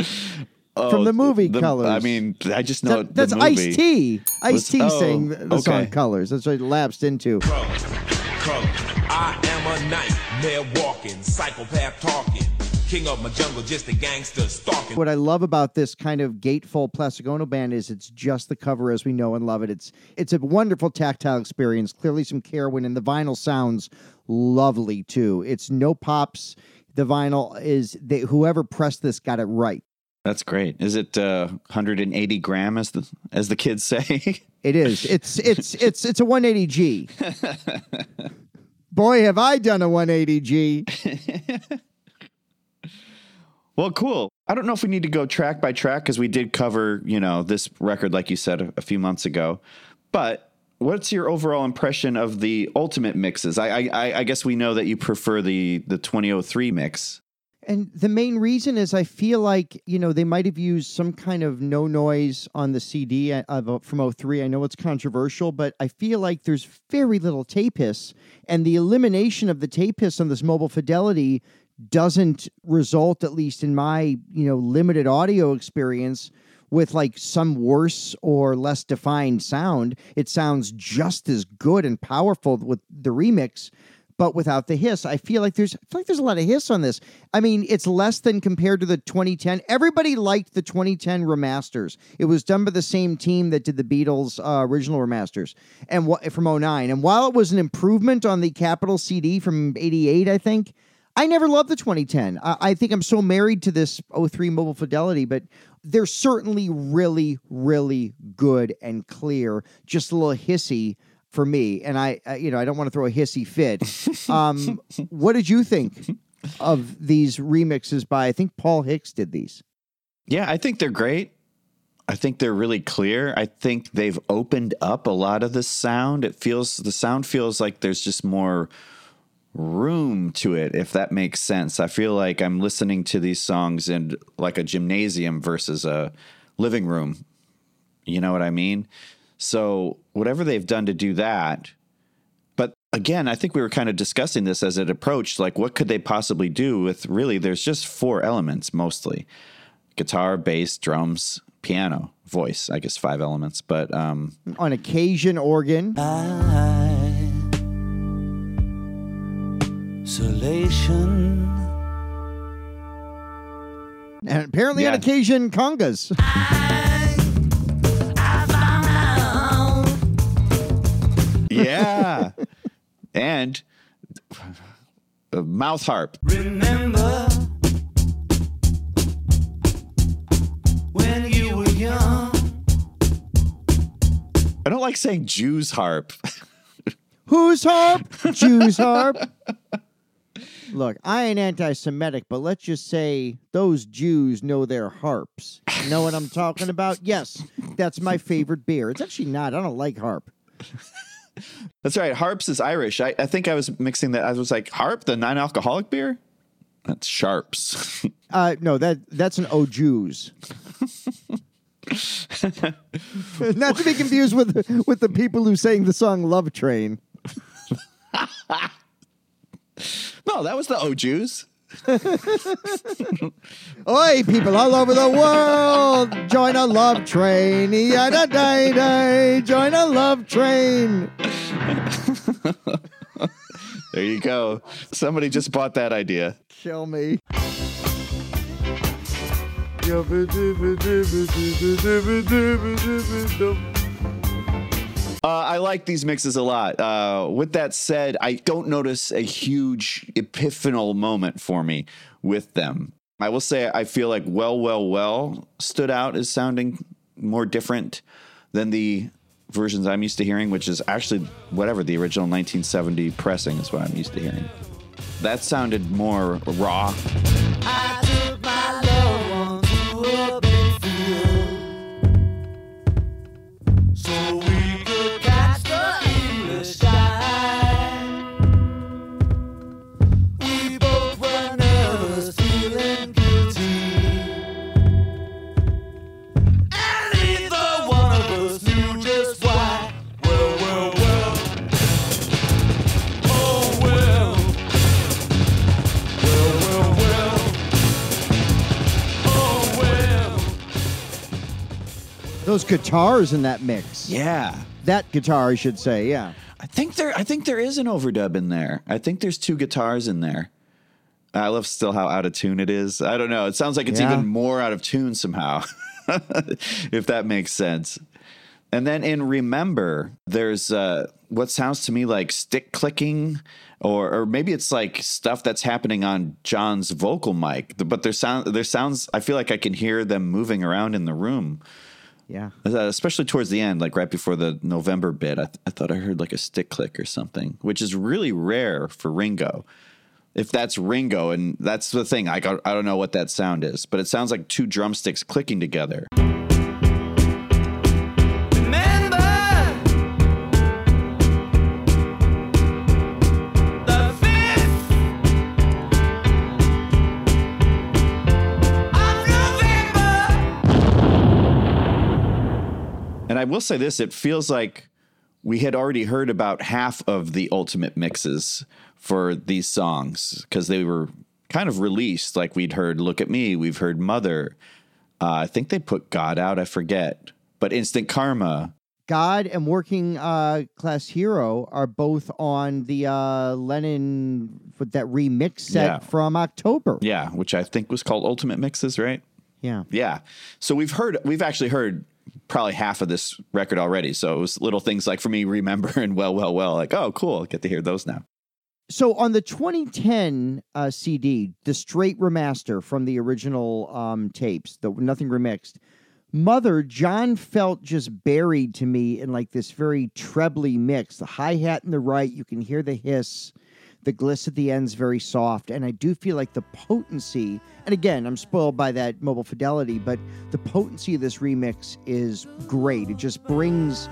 Speaker 3: From the movie Colors.
Speaker 2: Oh, I mean, I just know
Speaker 3: That- that's
Speaker 2: the
Speaker 3: Ice
Speaker 2: movie.
Speaker 3: T. Ice
Speaker 2: Was-
Speaker 3: T
Speaker 2: oh,
Speaker 3: saying the the song. Colors. That's what it lapsed into.
Speaker 11: I am a nightmare walking, psychopath talking, king of my jungle, just a gangster stalking.
Speaker 3: What I love about this kind of gatefold Plastic Ono band is it's just the cover as we know and love it. It's it's a wonderful tactile experience. Clearly some Carowin and the vinyl sounds lovely too. It's no pops. The vinyl is they, whoever pressed this got it right.
Speaker 2: That's great. Is it uh, 180 gram as the as the kids say?
Speaker 3: It is. It's it's it's it's a 180G. [laughs] Boy, have I done a 180G. [laughs]
Speaker 2: Well, cool. I don't know if we need to go track by track because we did cover, you know, this record, like you said, a, few months ago. But what's your overall impression of the ultimate mixes? I, I, I- guess we know that you prefer the the 2003 mix.
Speaker 3: And the main reason is I feel like, you know, they might have used some kind of no noise on the CD uh, of, uh, from 03. I know it's controversial, but I feel like there's very little tape hiss. And the elimination of the tape hiss on this mobile fidelity doesn't result, at least in my, you know, limited audio experience, with like some worse or less defined sound. It sounds just as good and powerful with the remix but without the hiss. I feel like there's I feel like there's a lot of hiss on this. I mean, it's less than compared to the 2010. Everybody liked the 2010 remasters. It was done by the same team that did the Beatles uh, original remasters and what from 09. And while it was an improvement on the Capitol CD from 88, I think, I never loved the 2010. I, I think I'm so married to this 03 mobile fidelity, but they're certainly really, really good and clear. Just a little hissy for me. And I, I you know, I don't want to throw a hissy fit. [laughs] Um, what did you think of these remixes by? I think Paul Hicks did these.
Speaker 2: Yeah, I think they're great. I think they're really clear. I think they've opened up a lot of the sound. It feels the sound feels like there's just more room to it, if that makes sense. I feel like I'm listening to these songs in like a gymnasium versus a living room. You know what I mean? So, whatever they've done to do that, but again, I think we were kind of discussing this as it approached like, what could they possibly do with really, there's just four elements mostly guitar, bass, drums, piano, voice, I guess five elements, but um,
Speaker 3: On occasion, organ.
Speaker 12: Isolation.
Speaker 3: And apparently, on occasion, congas.
Speaker 2: yeah. [laughs] and a mouth harp.
Speaker 12: Remember when you were young?
Speaker 2: I don't like saying Jews harp. [laughs]
Speaker 3: Whose harp? Jews harp. [laughs] Look, I ain't anti-Semitic, but let's just say those Jews know their harps. Know what I'm talking about? Yes, that's my favorite beer. It's actually not. I don't like harp.
Speaker 2: That's right. Harps is Irish. I, I think I was mixing that. I was like, harp, the non alcoholic beer? That's sharps. [laughs]
Speaker 3: Uh, no, that that's an O Jews. [laughs] Not to be confused with with the people who sang the song "Love Train." [laughs]
Speaker 2: no, that was the O Jews.
Speaker 3: Oi, people all over the world, join a love train. Yada day day, join a love train.
Speaker 2: There you go. Somebody just bought that idea.
Speaker 3: Kill me.
Speaker 2: Uh, I like these mixes a lot. Uh, with that said, I don't notice a huge epiphanal moment for me with them. I will say I feel like Well, Well, Well stood out as sounding more different than the versions I'm used to hearing, which is actually whatever the original 1970 pressing is what I'm used to hearing. That sounded more raw.
Speaker 12: I
Speaker 3: guitars in that mix.
Speaker 2: Yeah.
Speaker 3: That guitar, I should say. Yeah.
Speaker 2: I think there I think there is an overdub in there. I think there's two guitars in there. I love still how out of tune it is. I don't know. It sounds like it's
Speaker 3: Yeah.
Speaker 2: even more out of tune somehow. [laughs] if that makes sense. And then in Remember, there's uh, what sounds to me like stick clicking, or or maybe it's like stuff that's happening on John's vocal mic. But there sound there sounds. I feel like I can hear them moving around in the room.
Speaker 3: Yeah.
Speaker 2: Especially towards the end, like right before the November bit, I, th- I thought I heard like a stick click or something, which is really rare for Ringo. If that's Ringo, and that's the thing, I, got, I don't know what that sound is, but it sounds like two drumsticks clicking together. Will say this it feels like we had already heard about half of the ultimate mixes for these songs because they were kind of released. Like we'd heard Look at Me, we've heard Mother. Uh, I think they put God out, I forget. But Instant Karma,
Speaker 3: God and Working uh, Class Hero are both on the uh, Lennon with that remix set
Speaker 2: Yeah.
Speaker 3: from October.
Speaker 2: yeah, which I think was called Ultimate Mixes, right?
Speaker 3: Yeah.
Speaker 2: Yeah. So we've heard, we've actually heard probably half of this record already. So it was little things like for me, remember and [laughs] well, well, well, like, oh, cool, I get to hear those now.
Speaker 3: So on the 2010 uh, CD, the straight remaster from the original um, tapes, the nothing remixed, Mother John felt just buried to me in like this very trebly mix. The hi hat in the right, you can hear the hiss. The gliss at the end's very soft, and I do feel like the potency. And again, I'm spoiled by that mobile fidelity, but the potency of this remix is great. It just brings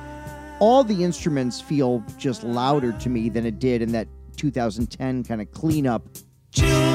Speaker 3: all the instruments feel just louder to me than it did in that 2010 kind of cleanup.
Speaker 13: Children,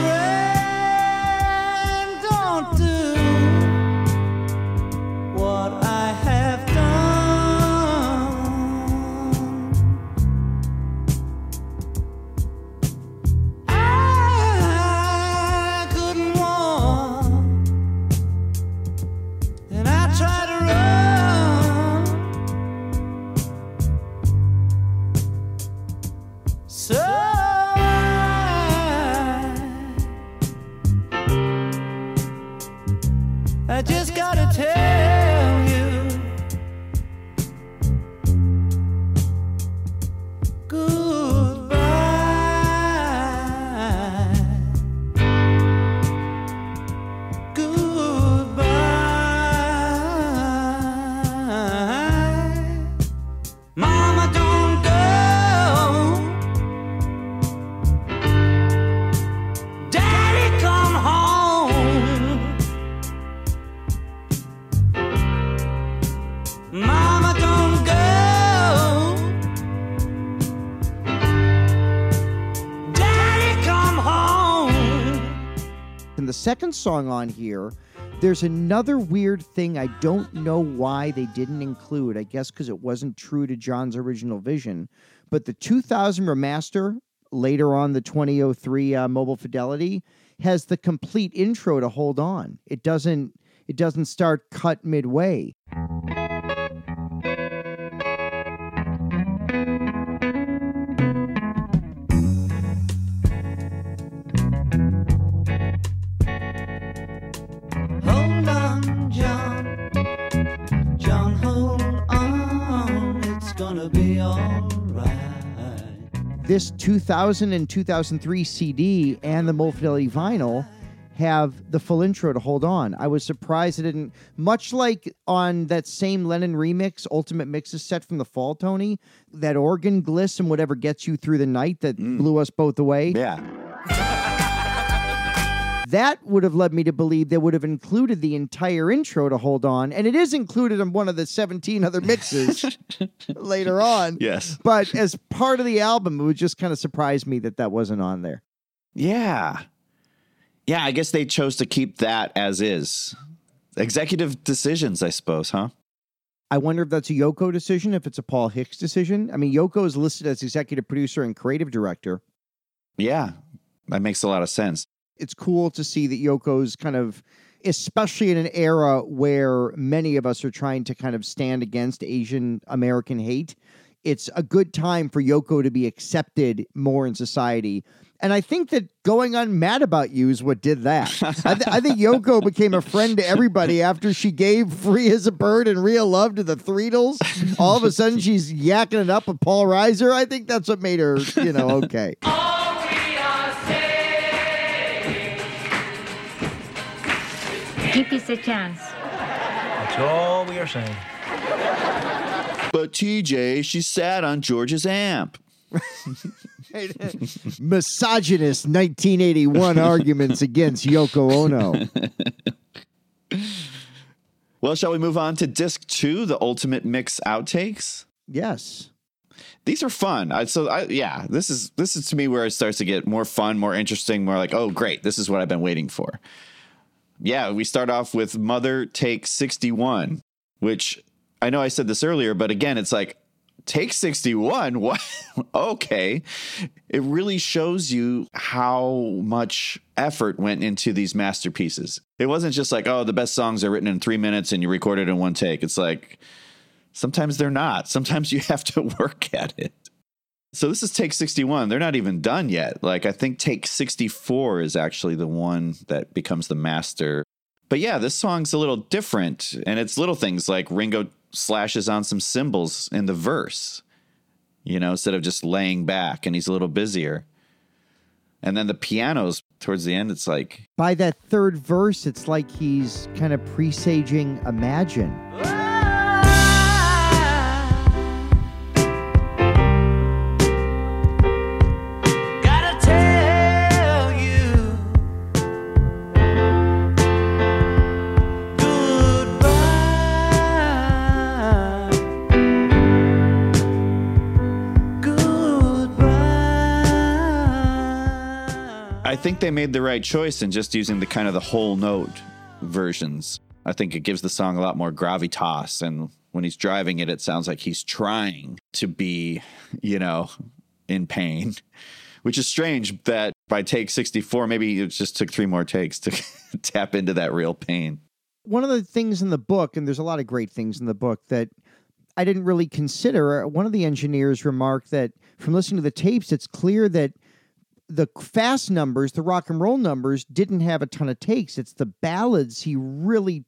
Speaker 3: second song on here, there's another weird thing I don't know why they didn't include. I guess because it wasn't true to John's original vision. But the 2000 remaster, later on the 2003 uh, Mobile Fidelity, has the complete intro to Hold On. It doesn't. It doesn't start cut midway. This 2000 and 2003 CD and the Mobile Fidelity vinyl have the full intro to Hold On. I was surprised it didn't, much like on that same Lennon remix, Ultimate Mixes set from the Fall, Tony, that organ gliss and whatever gets you through the night that mm. blew us both away.
Speaker 2: Yeah.
Speaker 3: That would have led me to believe they would have included the entire intro to Hold On, and it is included in one of the 17 other mixes [laughs] later on.
Speaker 2: Yes.
Speaker 3: But as part of the album, it would just kind of surprise me that that wasn't on there.
Speaker 2: Yeah. Yeah, I guess they chose to keep that as is. Executive decisions, I suppose, huh?
Speaker 3: I wonder if that's a Yoko decision, if it's a Paul Hicks decision. I mean, Yoko is listed as executive producer and creative director.
Speaker 2: Yeah, that makes a lot of sense.
Speaker 3: It's cool to see that Yoko's kind of especially in an era where many of us are trying to kind of stand against Asian American hate. It's a good time for Yoko to be accepted more in society. And I think that going on Mad About You is what did that. I, th- I think Yoko became a friend to everybody after she gave Free as a Bird and Real Love to the Threedles. All of a sudden, she's yakking it up with Paul Reiser. I think that's what made her, you know, okay. [laughs]
Speaker 14: Oh, Give this a chance.
Speaker 9: That's all we are saying.
Speaker 2: But TJ, she sat on George's amp. [laughs]
Speaker 3: Misogynist 1981 arguments against Yoko Ono.
Speaker 2: Well, shall we move on to disc two, the ultimate mix outtakes?
Speaker 3: Yes.
Speaker 2: These are fun. I, so, I, yeah, this is this is to me where it starts to get more fun, more interesting, more like, oh, great, this is what I've been waiting for. Yeah, we start off with Mother Take 61, which I know I said this earlier, but again, it's like Take 61. [laughs] What? okay. It really shows you how much effort went into these masterpieces. It wasn't just like, oh, the best songs are written in three minutes and you record it in one take. It's like sometimes they're not. Sometimes you have to [laughs] work at it. So this is take 61. They're not even done yet. Like I think take 64 is actually the one that becomes the master. But yeah, this song's a little different and it's little things like Ringo slashes on some cymbals in the verse. You know, instead of just laying back and he's a little busier. And then the pianos towards the end it's like
Speaker 3: By that third verse, it's like he's kind of presaging Imagine.
Speaker 2: I think they made the right choice in just using the kind of the whole note versions. I think it gives the song a lot more gravitas. And when he's driving it, it sounds like he's trying to be, you know, in pain, [laughs] which is strange that by take 64, maybe it just took three more takes to [laughs] tap into that real pain.
Speaker 3: One of the things in the book, and there's a lot of great things in the book that I didn't really consider. One of the engineers remarked that from listening to the tapes, it's clear that the fast numbers, the rock and roll numbers, didn't have a ton of takes. It's the ballads he really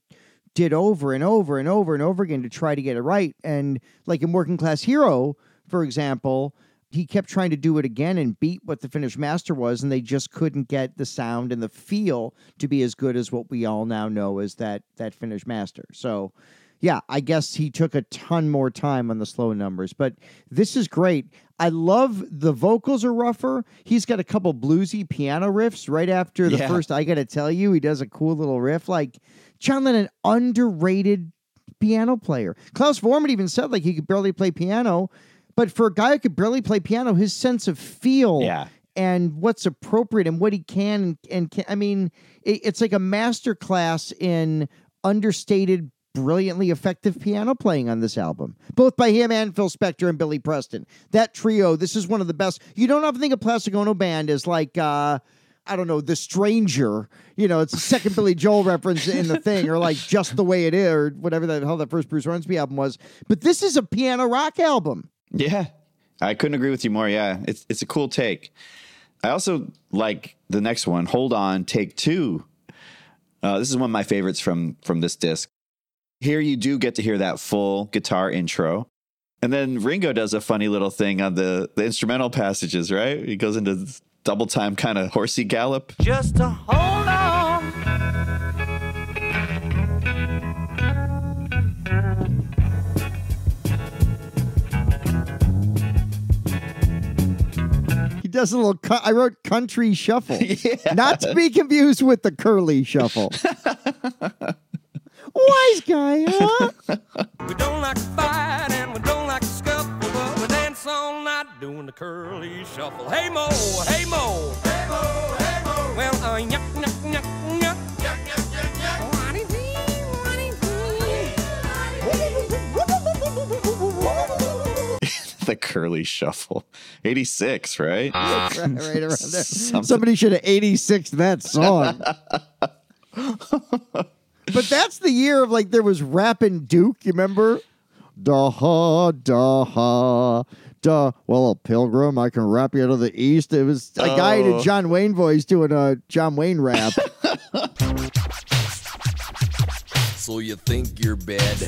Speaker 3: did over and over and over and over again to try to get it right. And like in Working Class Hero, for example, he kept trying to do it again and beat what the finished master was, and they just couldn't get the sound and the feel to be as good as what we all now know as that that finished master. So yeah, I guess he took a ton more time on the slow numbers, but this is great. I love the vocals are rougher. He's got a couple bluesy piano riffs right after the
Speaker 2: Yeah.
Speaker 3: first I Gotta Tell You. He does a cool little riff. Like John Lennon, underrated piano player. Klaus Voormann even said like he could barely play piano, but for a guy who could barely play piano, his sense of feel
Speaker 2: Yeah.
Speaker 3: and what's appropriate and what he can and, and can, I mean, it, it's like a master class in understated, brilliantly effective piano playing on this album, both by him and Phil Spector and Billy Preston. That trio, this is one of the best. You don't often think of Plastic Ono Band as like, uh, I don't know, The Stranger. You know, it's a second Billy Joel reference in the thing, or like Just the Way It Is, or whatever the hell that first Bruce Hornsby album was. But this is a piano rock album.
Speaker 2: Yeah. I couldn't agree with you more. Yeah. It's it's a cool take. I also like the next one, Hold On, Take Two. Uh, this is one of my favorites from from this disc. Here you do get to hear that full guitar intro. And then Ringo does a funny little thing on the, the instrumental passages, right? He goes into double time kind of horsey gallop.
Speaker 12: Just to hold on.
Speaker 3: He does a little. Cu- I wrote country shuffle, [laughs] not to be confused with the curly shuffle. [laughs] Wise guy, huh? [laughs]
Speaker 12: We don't like to fight and we don't like to scuffle, but we dance all night doing the curly shuffle. Hey Mo, hey Mo, hey Mo, hey Mo. Well, uh, yuck, yuck, yuck, yuck. Yuck, yuck, yuck, yuck. Waddy-dee, waddy-dee. [laughs]
Speaker 2: the curly shuffle. 86, right? [laughs]
Speaker 3: right, right around there. Somebody should have 86 that song. But that's the year of like there was rapping Duke. You remember? Da ha da ha da. Well, a pilgrim, I can rap you out of the east. It was a guy in a
Speaker 2: Oh.
Speaker 3: John Wayne voice doing a John Wayne rap. [laughs]
Speaker 15: So you think you're bad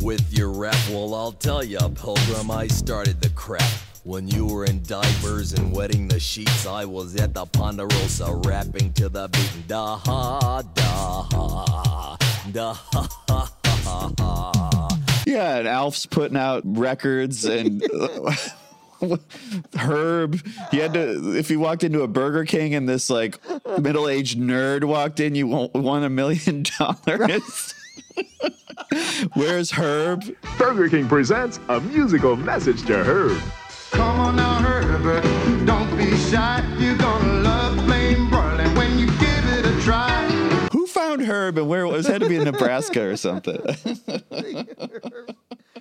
Speaker 15: with your rap? Well, I'll tell you, Pilgrim, I started the crap. When you were in diapers and wetting the sheets, I was at the Ponderosa rapping to the beat. Da ha da ha da ha ha ha ha.
Speaker 2: Yeah, and Alf's putting out records and uh, [laughs] Herb, he had to if he walked into a Burger King and this like middle-aged nerd walked in, you won, won a million [laughs] dollars. [laughs] Where's Herb?
Speaker 16: Burger King presents a musical message to Herb.
Speaker 5: Come on now, Herbert, don't be shy. You're gonna love plain broiling
Speaker 2: found Herb and where it was? Had to be in Nebraska or something. [laughs]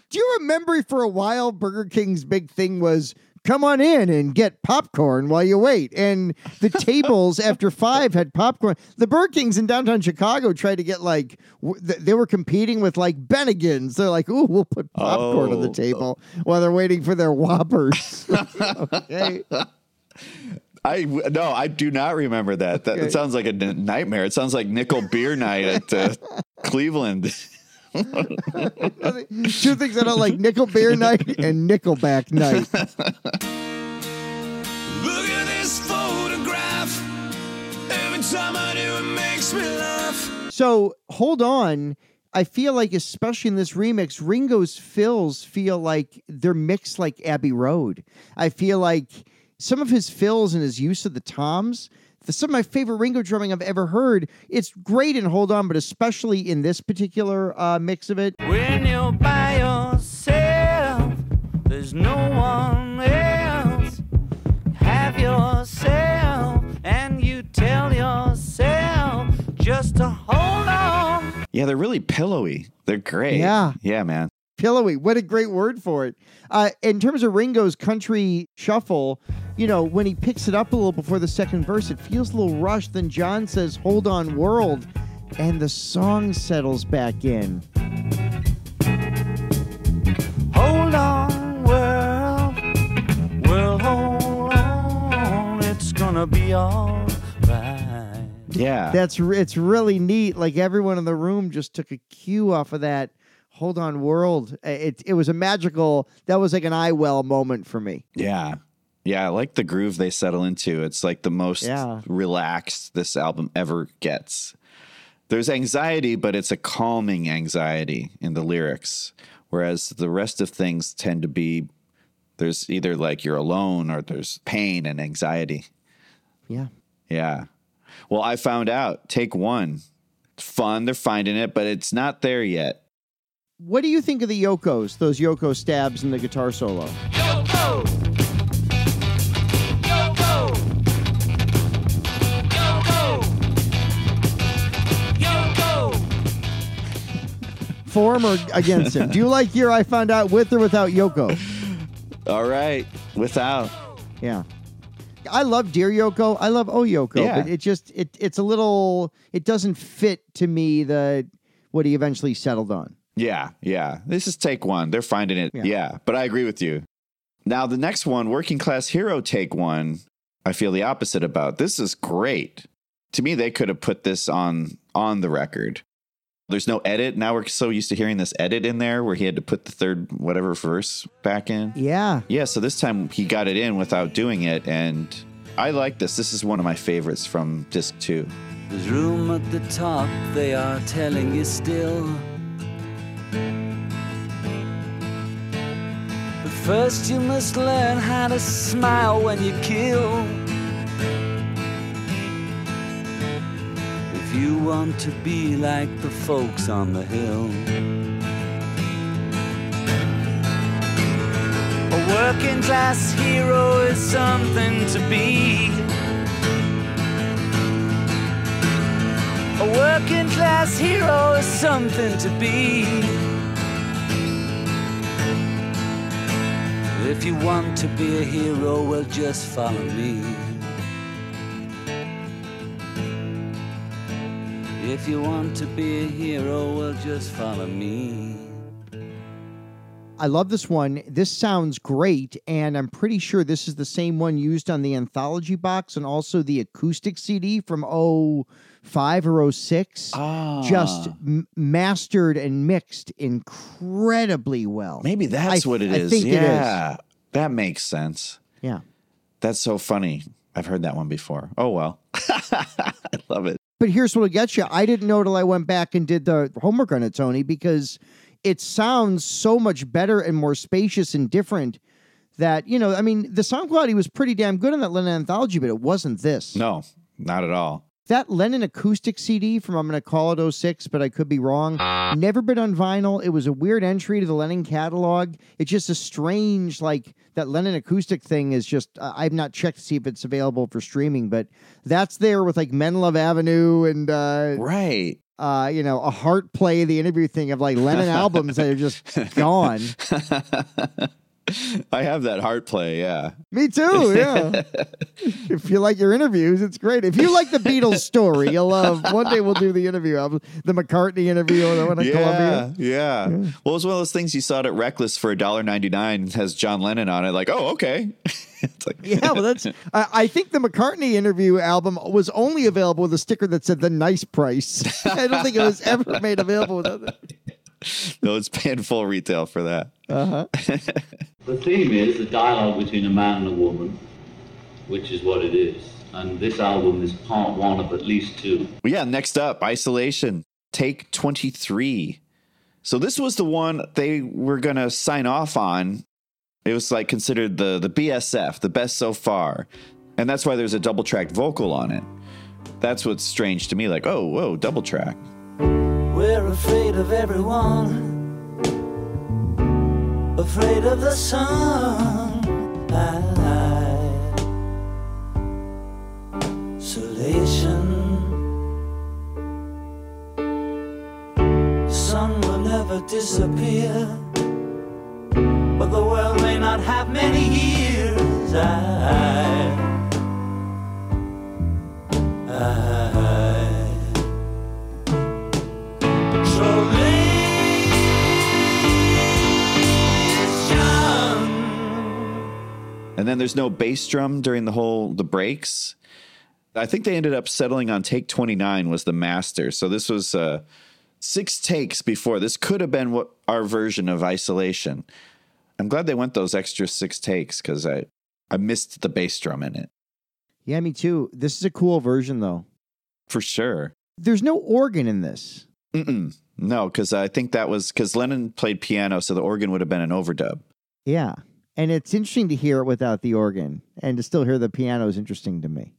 Speaker 3: Do you remember for a while Burger King's big thing was come on in and get popcorn while you wait? And the tables after five had popcorn. The Burger Kings in downtown Chicago tried to get like, w- they were competing with like Bennigan's. They're like, ooh, we'll put popcorn on the
Speaker 2: Oh.
Speaker 3: table while they're waiting for their Whoppers. [laughs] okay. [laughs]
Speaker 2: I no, I do not remember that. That
Speaker 3: Okay.
Speaker 2: sounds like a n- nightmare. It sounds like nickel beer night at uh, [laughs] Cleveland. [laughs]
Speaker 3: Two things I don't like nickel beer night and nickelback night.
Speaker 12: Look at this photograph. Every time I do, it makes me laugh.
Speaker 3: So hold on. I feel like, especially in this remix, Ringo's fills feel like they're mixed like Abbey Road. I feel like some of his fills and his use of the toms, the, some of my favorite Ringo drumming I've ever heard. It's great in Hold On, but especially in this particular uh, mix of it.
Speaker 12: When you're by yourself, there's no one else. Have yourself, and you tell yourself just to hold on.
Speaker 2: yeah, they're really pillowy. They're great.
Speaker 3: Yeah.
Speaker 2: Yeah, man.
Speaker 3: Pillowy. What a great word for it. Uh, in terms of Ringo's country shuffle, you know, when he picks it up a little before the second verse, it feels a little rushed. Then John says, Hold on, world. And the song settles back in.
Speaker 12: Hold on, world. Well, hold on. It's gonna be alright.
Speaker 2: Yeah.
Speaker 3: That's re- it's really neat. Like everyone in the room just took a cue off of that. Hold on, world. It it was a magical. That was like an eye well moment for me.
Speaker 2: Yeah. Yeah, I like the groove they settle into. It's like the most
Speaker 3: Yeah.
Speaker 2: relaxed this album ever gets. There's anxiety, but it's a calming anxiety in the lyrics. Whereas the rest of things tend to be there's either like you're alone or there's pain and anxiety.
Speaker 3: Yeah.
Speaker 2: Yeah. Well, I found out take one. It's fun. They're finding it, but it's not there yet.
Speaker 3: What do you think of the Yokos? Those Yoko stabs in the guitar solo.
Speaker 12: Yoko! Yoko!
Speaker 3: For him or against him? Do you like your I found out with or without Yoko?
Speaker 2: All right. Without.
Speaker 3: Yeah. I love Dear Yoko. I love Oh Yoko,
Speaker 2: Yeah.
Speaker 3: but it just it it's a little it doesn't fit to me the what he eventually settled on.
Speaker 2: Yeah, yeah. This is take one. They're finding it.
Speaker 3: Yeah.
Speaker 2: Yeah. but I agree with you. Now, the next one, Working Class Hero Take One, I feel the opposite about. This is great. To me, they could have put this on on the record. There's no edit. Now we're so used to hearing this edit in there where he had to put the third whatever verse back in.
Speaker 3: Yeah.
Speaker 2: Yeah, so this time he got it in without doing it and I like this. This is one of my favorites from disc 2.
Speaker 13: There's room at the top, they are telling you still. But first, you must learn how to smile when you kill. If you want to be like the folks on the hill. A working class hero is something to be. A working class hero is something to be. If you want to be a hero, well, just follow me. If you want to be a hero, well, just follow me.
Speaker 3: I love this one. This sounds great, and I'm pretty sure this is the same one used on the anthology box and also the acoustic CD from 05 or 06.
Speaker 2: Ah.
Speaker 3: Just m- mastered and mixed incredibly well.
Speaker 2: Maybe that's
Speaker 3: I-
Speaker 2: what it
Speaker 3: I
Speaker 2: is.
Speaker 3: think it is.
Speaker 2: yeah, that makes sense.
Speaker 3: Yeah.
Speaker 2: That's so funny. I've heard that one before. Oh well, [laughs] I love it.
Speaker 3: But here's what'll get you. I didn't know till I went back and did the homework on it, Tony, because it sounds so much better and more spacious and different that, you know, I mean, the sound quality was pretty damn good on that Lennon anthology, but it wasn't this.
Speaker 2: No, not at all.
Speaker 3: That Lennon acoustic CD from I'm going to call it 06, but I could be wrong. Never been on vinyl. It was a weird entry to the Lennon catalog. It's just a strange, like, that Lennon acoustic thing is just, uh, I've not checked to see if it's available for streaming, but that's there with like Menlove Avenue and, uh,
Speaker 2: right.
Speaker 3: Uh, you know, a heart play, the interview thing of like Lennon [laughs] albums that are just gone. [laughs] [laughs]
Speaker 2: I have that heart play. Yeah.
Speaker 3: Me too. Yeah. [laughs] if you like your interviews, it's great. If you like the Beatles story, you'll love. One day we'll do the interview album, the McCartney interview, or the one at
Speaker 2: yeah,
Speaker 3: Columbia.
Speaker 2: yeah. Well, it's one of those things you saw it at Reckless for $1.99 has John Lennon on it. Like, oh, okay. [laughs] it's like,
Speaker 3: Yeah, well, that's. I, I think the McCartney interview album was only available with a sticker that said the nice price. I don't think it was ever made available without that. [laughs]
Speaker 2: no, it's paying full retail for that.
Speaker 3: Uh huh. [laughs]
Speaker 17: The theme is the dialogue between a man and a woman, which is what it is. And this album is part one of at least two.
Speaker 2: Well, yeah, next up, Isolation, take 23. So this was the one they were going to sign off on. It was like considered the the BSF, the best so far. And that's why there's a double tracked vocal on it. That's what's strange to me like, oh, whoa, double track.
Speaker 13: We're afraid of everyone, afraid of the sun. Isolation. The sun will never disappear, but the world may not have many years. I, I,
Speaker 2: And then there's no bass drum during the whole the breaks. I think they ended up settling on take 29 was the master. So this was uh, six takes before. This could have been what our version of isolation. I'm glad they went those extra six takes because I I missed the bass drum in it
Speaker 3: Yeah, me too. This is a cool version, though.
Speaker 2: for sure.
Speaker 3: There's no organ in this.
Speaker 2: Mm-mm. No, because I think that was because Lennon played piano, so the organ would have been an overdub.
Speaker 3: Yeah. And it's interesting to hear it without the organ, and to still hear the piano is interesting to me.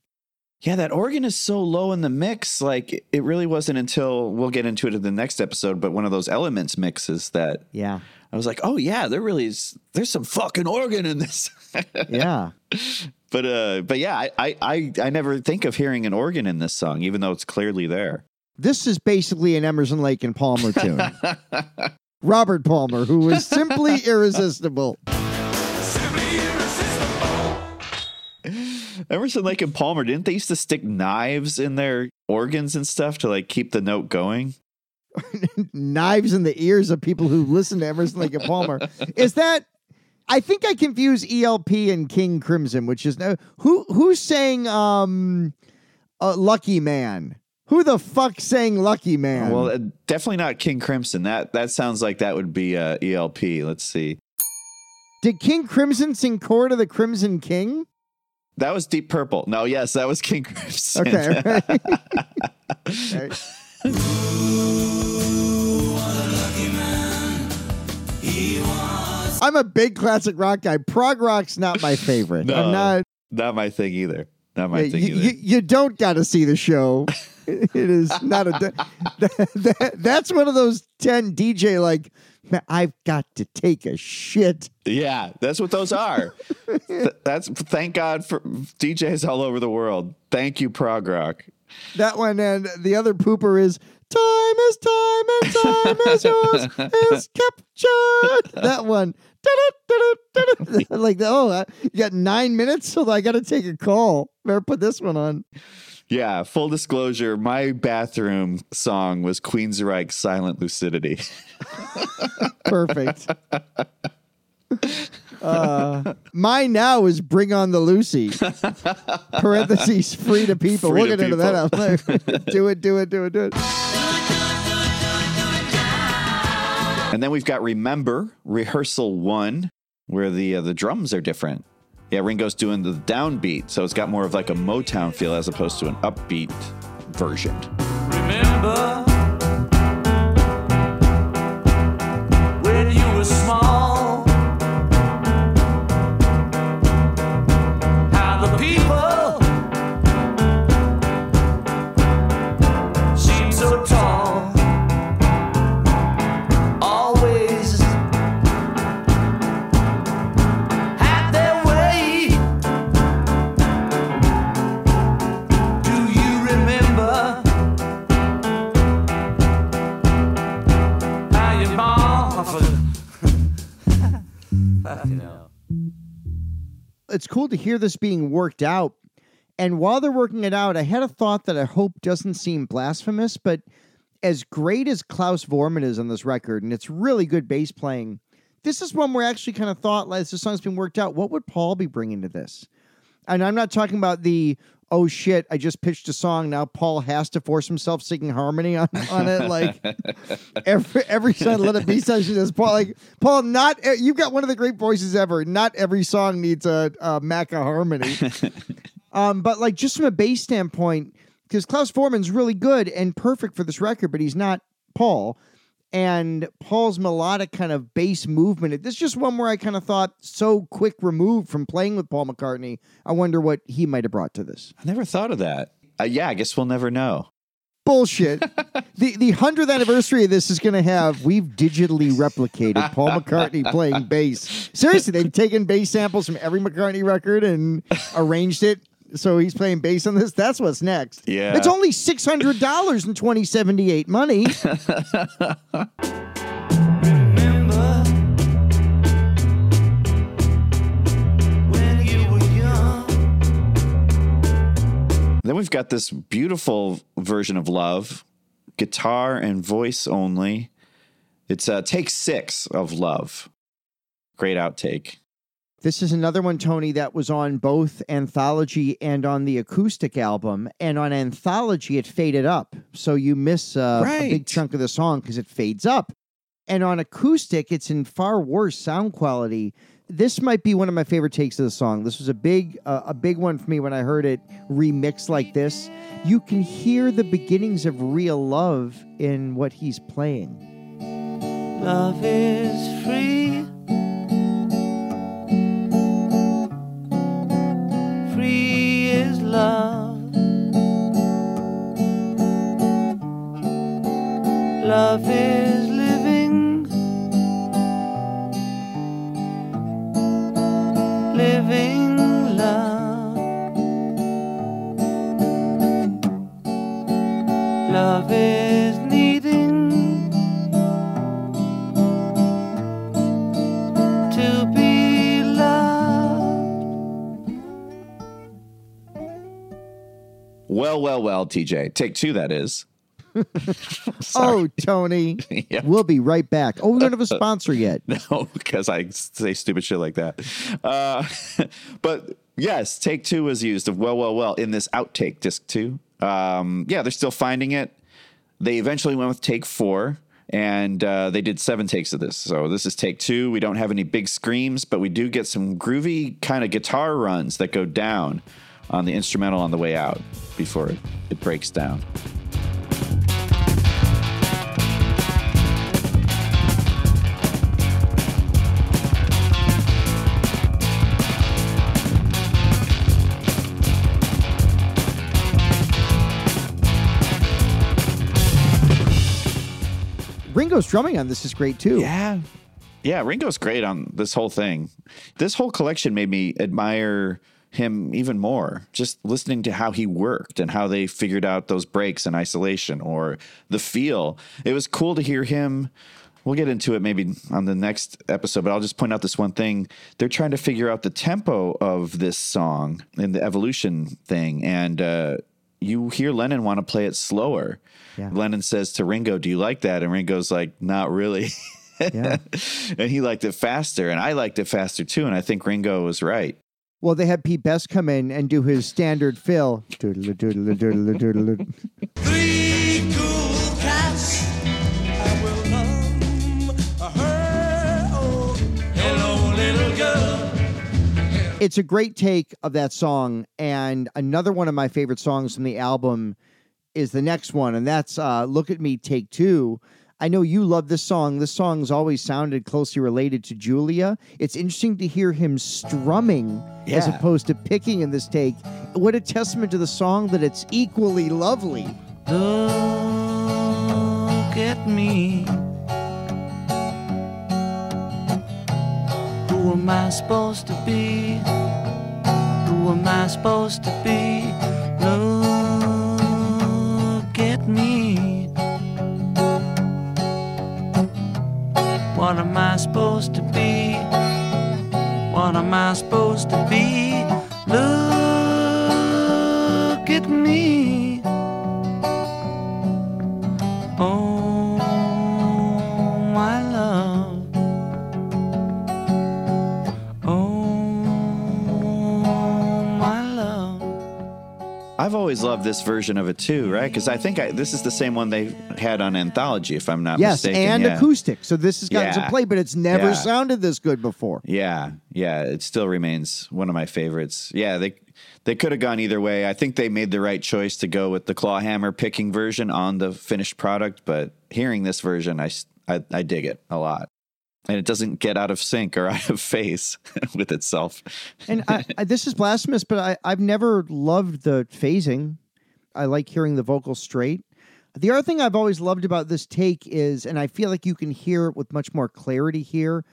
Speaker 2: Yeah, that organ is so low in the mix. Like it really wasn't until we'll get into it in the next episode, but one of those elements mixes that
Speaker 3: Yeah.
Speaker 2: I was like, oh yeah, there really is. There's some fucking organ in this. [laughs]
Speaker 3: Yeah.
Speaker 2: but uh, but yeah, I, I I I never think of hearing an organ in this song, even though it's clearly there.
Speaker 3: This is basically an Emerson Lake and Palmer tune. [laughs] Robert Palmer, who was simply irresistible.
Speaker 2: Emerson, Lake and Palmer, didn't they used to stick knives in their organs and stuff to like keep the note going? [laughs]
Speaker 3: Knives in the ears of people who listen to Emerson Lake and Palmer. Is that? I think I confuse ELP and King Crimson, which is no who who's saying um, uh, Lucky Man. Who the fuck sang Lucky Man?
Speaker 2: Well, uh, definitely not King Crimson. That that sounds like that would be uh, ELP. Let's see.
Speaker 3: Did King Crimson sing Court of the Crimson King?
Speaker 2: That was Deep Purple. No, yes, that was King Crimson.
Speaker 3: Okay. right. Right. [laughs] I'm a big classic rock guy. Prog rock's not my favorite.
Speaker 2: No,
Speaker 3: I'm not.
Speaker 2: Not my thing either. Not my
Speaker 3: Yeah,
Speaker 2: thing
Speaker 3: you,
Speaker 2: either.
Speaker 3: you, you don't got to see the show. [laughs] it is not a. [laughs] that- that- that's one of those ten DJ like. "Man, I've got to take a shit.
Speaker 2: Yeah, that's what those are. [laughs] Th- that's thank God for DJs all over the world. Thank you, prog rock.
Speaker 3: That one and the other pooper is time is time and time is yours is captured. That one. [laughs] like oh, you got nine minutes, so I got to take a call. Better put this one on.
Speaker 2: Yeah, full disclosure, my bathroom song was Queensryche Silent Lucidity.
Speaker 3: Perfect. Uh, mine now is Bring on the Lucy. Parentheses, Freda Peeple.
Speaker 2: Free
Speaker 3: we'll
Speaker 2: to
Speaker 3: get into that out
Speaker 2: people.
Speaker 3: later. do it, do it, do it, do it.
Speaker 2: And then we've got Remember Rehearsal 1 where the uh, the drums are different. Yeah, Ringo's doing the downbeat, so it's got more of like a Motown feel as opposed to an upbeat version.
Speaker 13: Remember
Speaker 3: It's cool to hear this being worked out. And while they're working it out, I had a thought that I hope doesn't seem blasphemous, but as great as Klaus Voormann is on this record, and it's really good bass playing, this is one where I actually kind of thought, as the song's been worked out, what would Paul be bringing to this? And I'm not talking about the, oh shit, I just pitched a song. Now Paul has to force himself singing harmony on, on it. Like [laughs] every every song, let it be [laughs] session is Paul. Like Paul, not eh, you've got one of the great voices ever. Not every song needs a, a Macca harmony. [laughs] um, but like just from a bass standpoint, because Klaus Voormann's really good and perfect for this record, but he's not Paul. And Paul's melodic kind of bass movement. This is just one where I kind of thought so quick removed from playing with Paul McCartney. I wonder what he might have brought to this.
Speaker 2: I never thought of that. Uh, yeah, I guess we'll never know.
Speaker 3: Bullshit. [laughs] the the hundredth anniversary of this is going to have we've digitally replicated Paul McCartney playing bass. Seriously, they've taken bass samples from every McCartney record and arranged it so he's playing bass on this. That's what's next.
Speaker 2: Yeah.
Speaker 3: it's only six hundred dollars in twenty seventy eight money. [laughs]
Speaker 13: When you were young,
Speaker 2: Then we've got this beautiful version of Love, guitar and voice only. It's uh, take six of Love. Great outtake.
Speaker 3: This is another one, Tony, that was on both Anthology and on the acoustic album. And on Anthology, it faded up. So you miss uh, a big chunk of the song because it fades up. And on acoustic, it's in far worse sound quality. This might be one of my favorite takes of the song. This was a big, uh, a big one for me when I heard it remixed like this. You can hear the beginnings of real love in what he's playing.
Speaker 13: love is free. Free Love is living. Living love. Love is needing to be loved.
Speaker 2: Well, well, well, TJ. Take two, that is. [laughs]
Speaker 3: Oh, Tony. [laughs] We'll be right back. Oh, we don't have a [laughs] sponsor yet.
Speaker 2: No, because I say stupid shit like that. Uh, but yes, take two was used of well, well, well in this outtake disc two. Um, yeah, they're still finding it. They eventually went with take four, and uh, they did seven takes of this. So this is take two. We don't have any big screams, but we do get some groovy kind of guitar runs that go down on the instrumental on the way out before it, it breaks down.
Speaker 3: Ringo's drumming on this is great too.
Speaker 2: Yeah. Yeah, Ringo's great on this whole thing. This whole collection made me admire him even more. Just listening to how he worked and how they figured out those breaks in isolation or the feel. It was cool to hear him. We'll get into it maybe on the next episode, but I'll just point out this one thing. They're trying to figure out the tempo of this song in the evolution thing. And uh, you hear Lennon want to play it slower.
Speaker 3: Yeah.
Speaker 2: Lennon says to Ringo, "Do you like that?" And Ringo's like, "Not really." [laughs]
Speaker 3: Yeah.
Speaker 2: and he liked it faster, and I liked it faster too. And I think Ringo was right.
Speaker 3: Well, they had Pete Best come in and do his standard fill. Doodle doodle doodle doodle.
Speaker 12: Three cool cats. I will love her. Oh, hello, little girl.
Speaker 3: It's a great take of that song, and another one of my favorite songs from the album is the next one, and that's uh, "Look at Me, Take Two. I know you love this song. This song's always sounded closely related to Julia. It's interesting to hear him strumming as opposed to picking in this take. What a testament to the song that it's equally lovely.
Speaker 13: Look at me. Who am I supposed to be? Who am I supposed to be? Look at me. What am I supposed to be? What am I supposed to be? Look
Speaker 2: I've always loved this version of it too, right? Because I think I, this is the same one they had on Anthology, if I'm not
Speaker 3: yes,
Speaker 2: mistaken.
Speaker 3: and
Speaker 2: yeah.
Speaker 3: acoustic. So this has gotten some
Speaker 2: Yeah.
Speaker 3: play, but it's never
Speaker 2: Yeah.
Speaker 3: sounded this good before.
Speaker 2: Yeah, yeah, it still remains one of my favorites. Yeah, they they could have gone either way. I think they made the right choice to go with the clawhammer picking version on the finished product, but hearing this version, I I dig it a lot. And it doesn't get out of sync or [laughs] out of phase [laughs] with itself.
Speaker 3: And I, I, this is blasphemous, but I, I've never loved the phasing. I like hearing the vocal straight. The other thing I've always loved about this take is, and I feel like you can hear it with much more clarity here,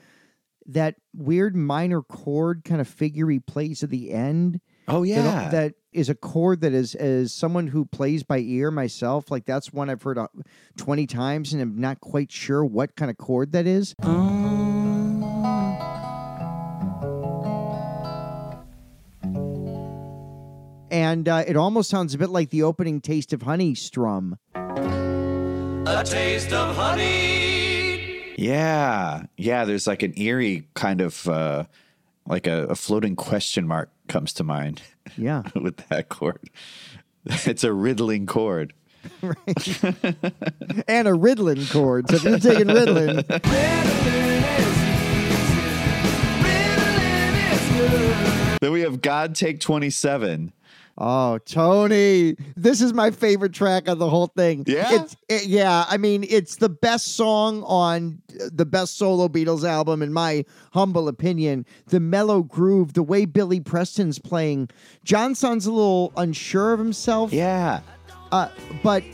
Speaker 3: that weird minor chord kind of figure he plays at the end.
Speaker 2: Oh
Speaker 3: that-
Speaker 2: yeah.
Speaker 3: that is a chord that is as someone who plays by ear myself, like that's one I've heard uh, twenty times, and I'm not quite sure what kind of chord that is. And uh, it almost sounds a bit like the opening "Taste of Honey" strum.
Speaker 12: A taste of honey.
Speaker 2: Yeah, yeah. There's like an eerie kind of uh, like a, a floating question mark comes to mind.
Speaker 3: Yeah, [laughs]
Speaker 2: with that chord. [laughs] It's a riddling chord. [laughs]
Speaker 3: and a Ritalin chord. So if you're taking Ritalin,
Speaker 2: Then we have God Take 27.
Speaker 3: Oh, Tony, this is my favorite track of the whole thing.
Speaker 2: Yeah?
Speaker 3: It's, it- yeah. I mean, it's the best song on the best solo Beatles album, in my humble opinion. The mellow groove, the way Billy Preston's playing. John sounds a little unsure of himself.
Speaker 2: Yeah.
Speaker 3: Uh, but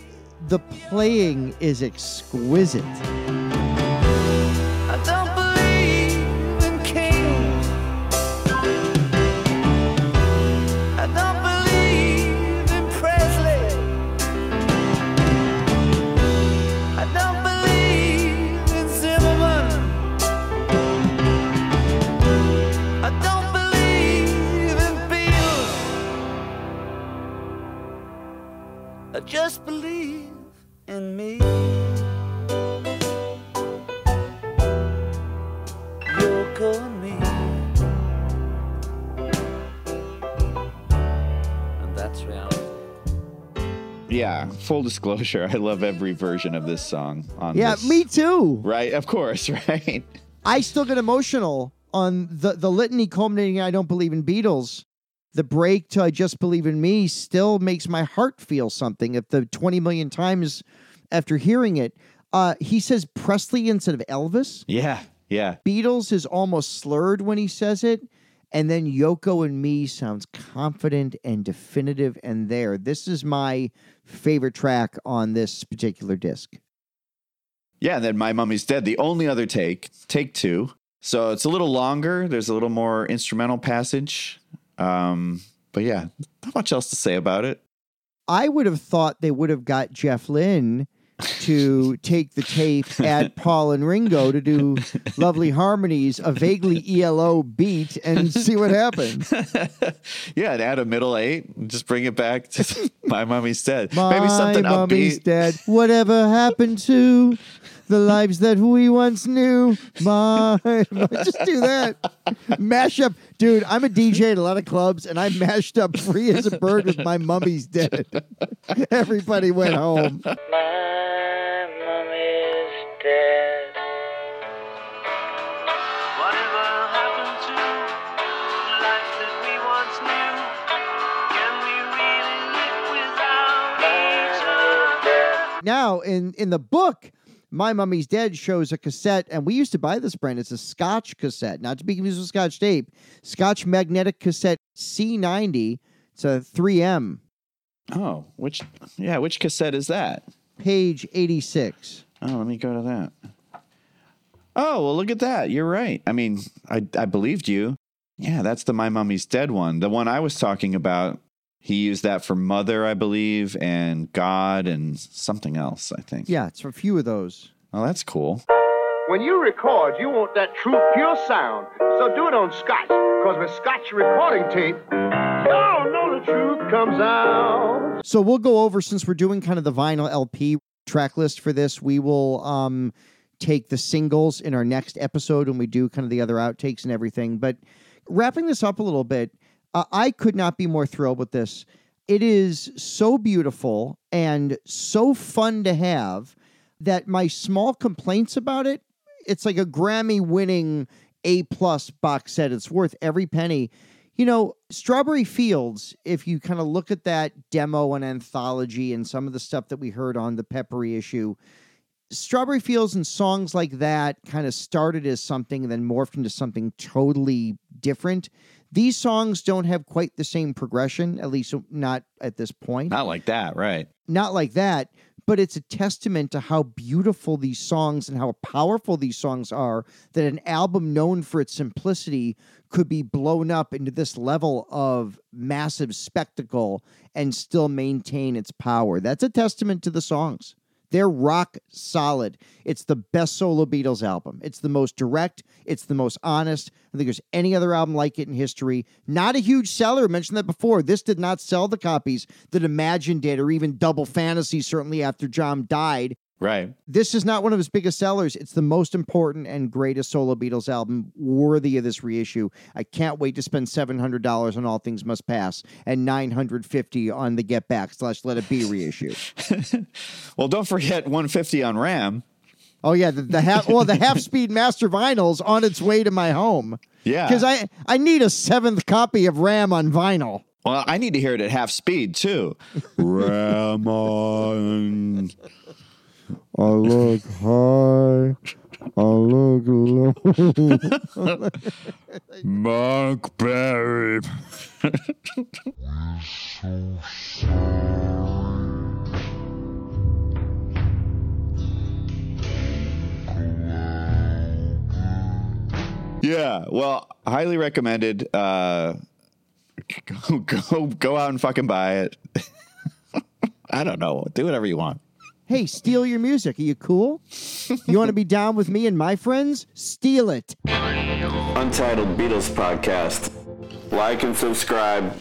Speaker 3: the playing is exquisite.
Speaker 13: Just believe in me. Yoko and me. And that's reality.
Speaker 2: Yeah, full disclosure, I love every version of this song on
Speaker 3: Yeah,
Speaker 2: this-
Speaker 3: me too.
Speaker 2: Right, of course, [laughs] right?
Speaker 3: I still get emotional on the, the litany culminating I don't believe in Beatles. The break to I just believe in me still makes my heart feel something. If the 20 million times after hearing it, uh, he says Presley instead of Elvis.
Speaker 2: Yeah, yeah.
Speaker 3: Beatles is almost slurred when he says it. And then Yoko and Me sounds confident and definitive and there. This is my favorite track on this particular disc.
Speaker 2: Yeah, and then My Mummy's Dead, the only other take, take two. So it's a little longer. There's a little more instrumental passage. Um, but yeah, not much else to say about it.
Speaker 3: I would have thought they would have got Jeff Lynne to [laughs] take the tape at Paul and Ringo to do lovely harmonies, a vaguely ELO beat, and see what happens. [laughs]
Speaker 2: yeah, and add a middle eight and just bring it back to [laughs] my mommy's dead.
Speaker 3: My
Speaker 2: Maybe something
Speaker 3: mommy's
Speaker 2: upbeat.
Speaker 3: dead. Whatever happened to the lives that we once knew? My, [laughs] just do that. Mash up, dude. I'm a DJ at a lot of clubs, and I mashed up "Free as a Bird" with "My Mummy's Dead." [laughs] Everybody went home.
Speaker 8: My mummy's dead. Whatever happened to the life that we once knew? Can we really live without each other?
Speaker 3: Now, in in the book, My Mummy's Dead shows a cassette, and we used to buy this brand. It's a Scotch cassette, not to be confused with Scotch tape. Scotch magnetic cassette C90. It's a 3M,
Speaker 2: Oh, which yeah, which cassette is that?
Speaker 3: page 86.
Speaker 2: Oh, let me go to that. Oh, well, look at that. You're right. I mean, I I believed you. Yeah, that's the My Mummy's Dead one. The one I was talking about. He used that for Mother, I believe, and God, and something else. I think.
Speaker 3: Yeah, it's a few of those.
Speaker 2: Oh, that's cool.
Speaker 18: When you record, you want that true, pure sound. So do it on Scotch, because with Scotch recording tape, y'all know the truth comes out.
Speaker 3: So we'll go over since we're doing kind of the vinyl LP track list for this. We will um take the singles in our next episode when we do kind of the other outtakes and everything. But wrapping this up a little bit, uh, I could not be more thrilled with this. It is so beautiful and so fun to have that my small complaints about it, it's like a Grammy winning A plus box set. It's worth every penny. You know, Strawberry Fields, if you kind of look at that demo and anthology and some of the stuff that we heard on the Pepper reissue, Strawberry Fields and songs like that kind of started as something and then morphed into something totally different. These songs don't have quite the same progression, at least not at this point.
Speaker 2: Not like that, right?
Speaker 3: Not like that, but it's a testament to how beautiful these songs and how powerful these songs are that an album known for its simplicity could be blown up into this level of massive spectacle and still maintain its power. That's a testament to the songs. They're rock solid. It's the best solo Beatles album. It's the most direct. It's the most honest. I think there's any other album like it in history. Not a huge seller. I mentioned that before. This did not sell the copies that Imagine did, or even Double Fantasy, certainly after John died.
Speaker 2: Right.
Speaker 3: This is not one of his biggest sellers. It's the most important and greatest solo Beatles album worthy of this reissue. I can't wait to spend $700 on All Things Must Pass and 950 on the Get Back slash Let It Be reissue. [laughs]
Speaker 2: Well, don't forget 150 on RAM.
Speaker 3: Oh yeah, the, the half [laughs] well the half speed master vinyl's on its way to my home.
Speaker 2: Yeah.
Speaker 3: Because I I need a seventh copy of Ram on vinyl.
Speaker 2: Well, I need to hear it at half speed too. [laughs] RAM on.
Speaker 3: I look high. I look low. [laughs]
Speaker 2: Mark Berry. [laughs] Yeah, well, highly recommended. Uh, [laughs] go, go, go out and fucking buy it. I don't know. Do whatever you want.
Speaker 3: Hey, steal your music. Are you cool? You want to be down with me and my friends? Steal it.
Speaker 1: Untitled Beatles Podcast. Like and subscribe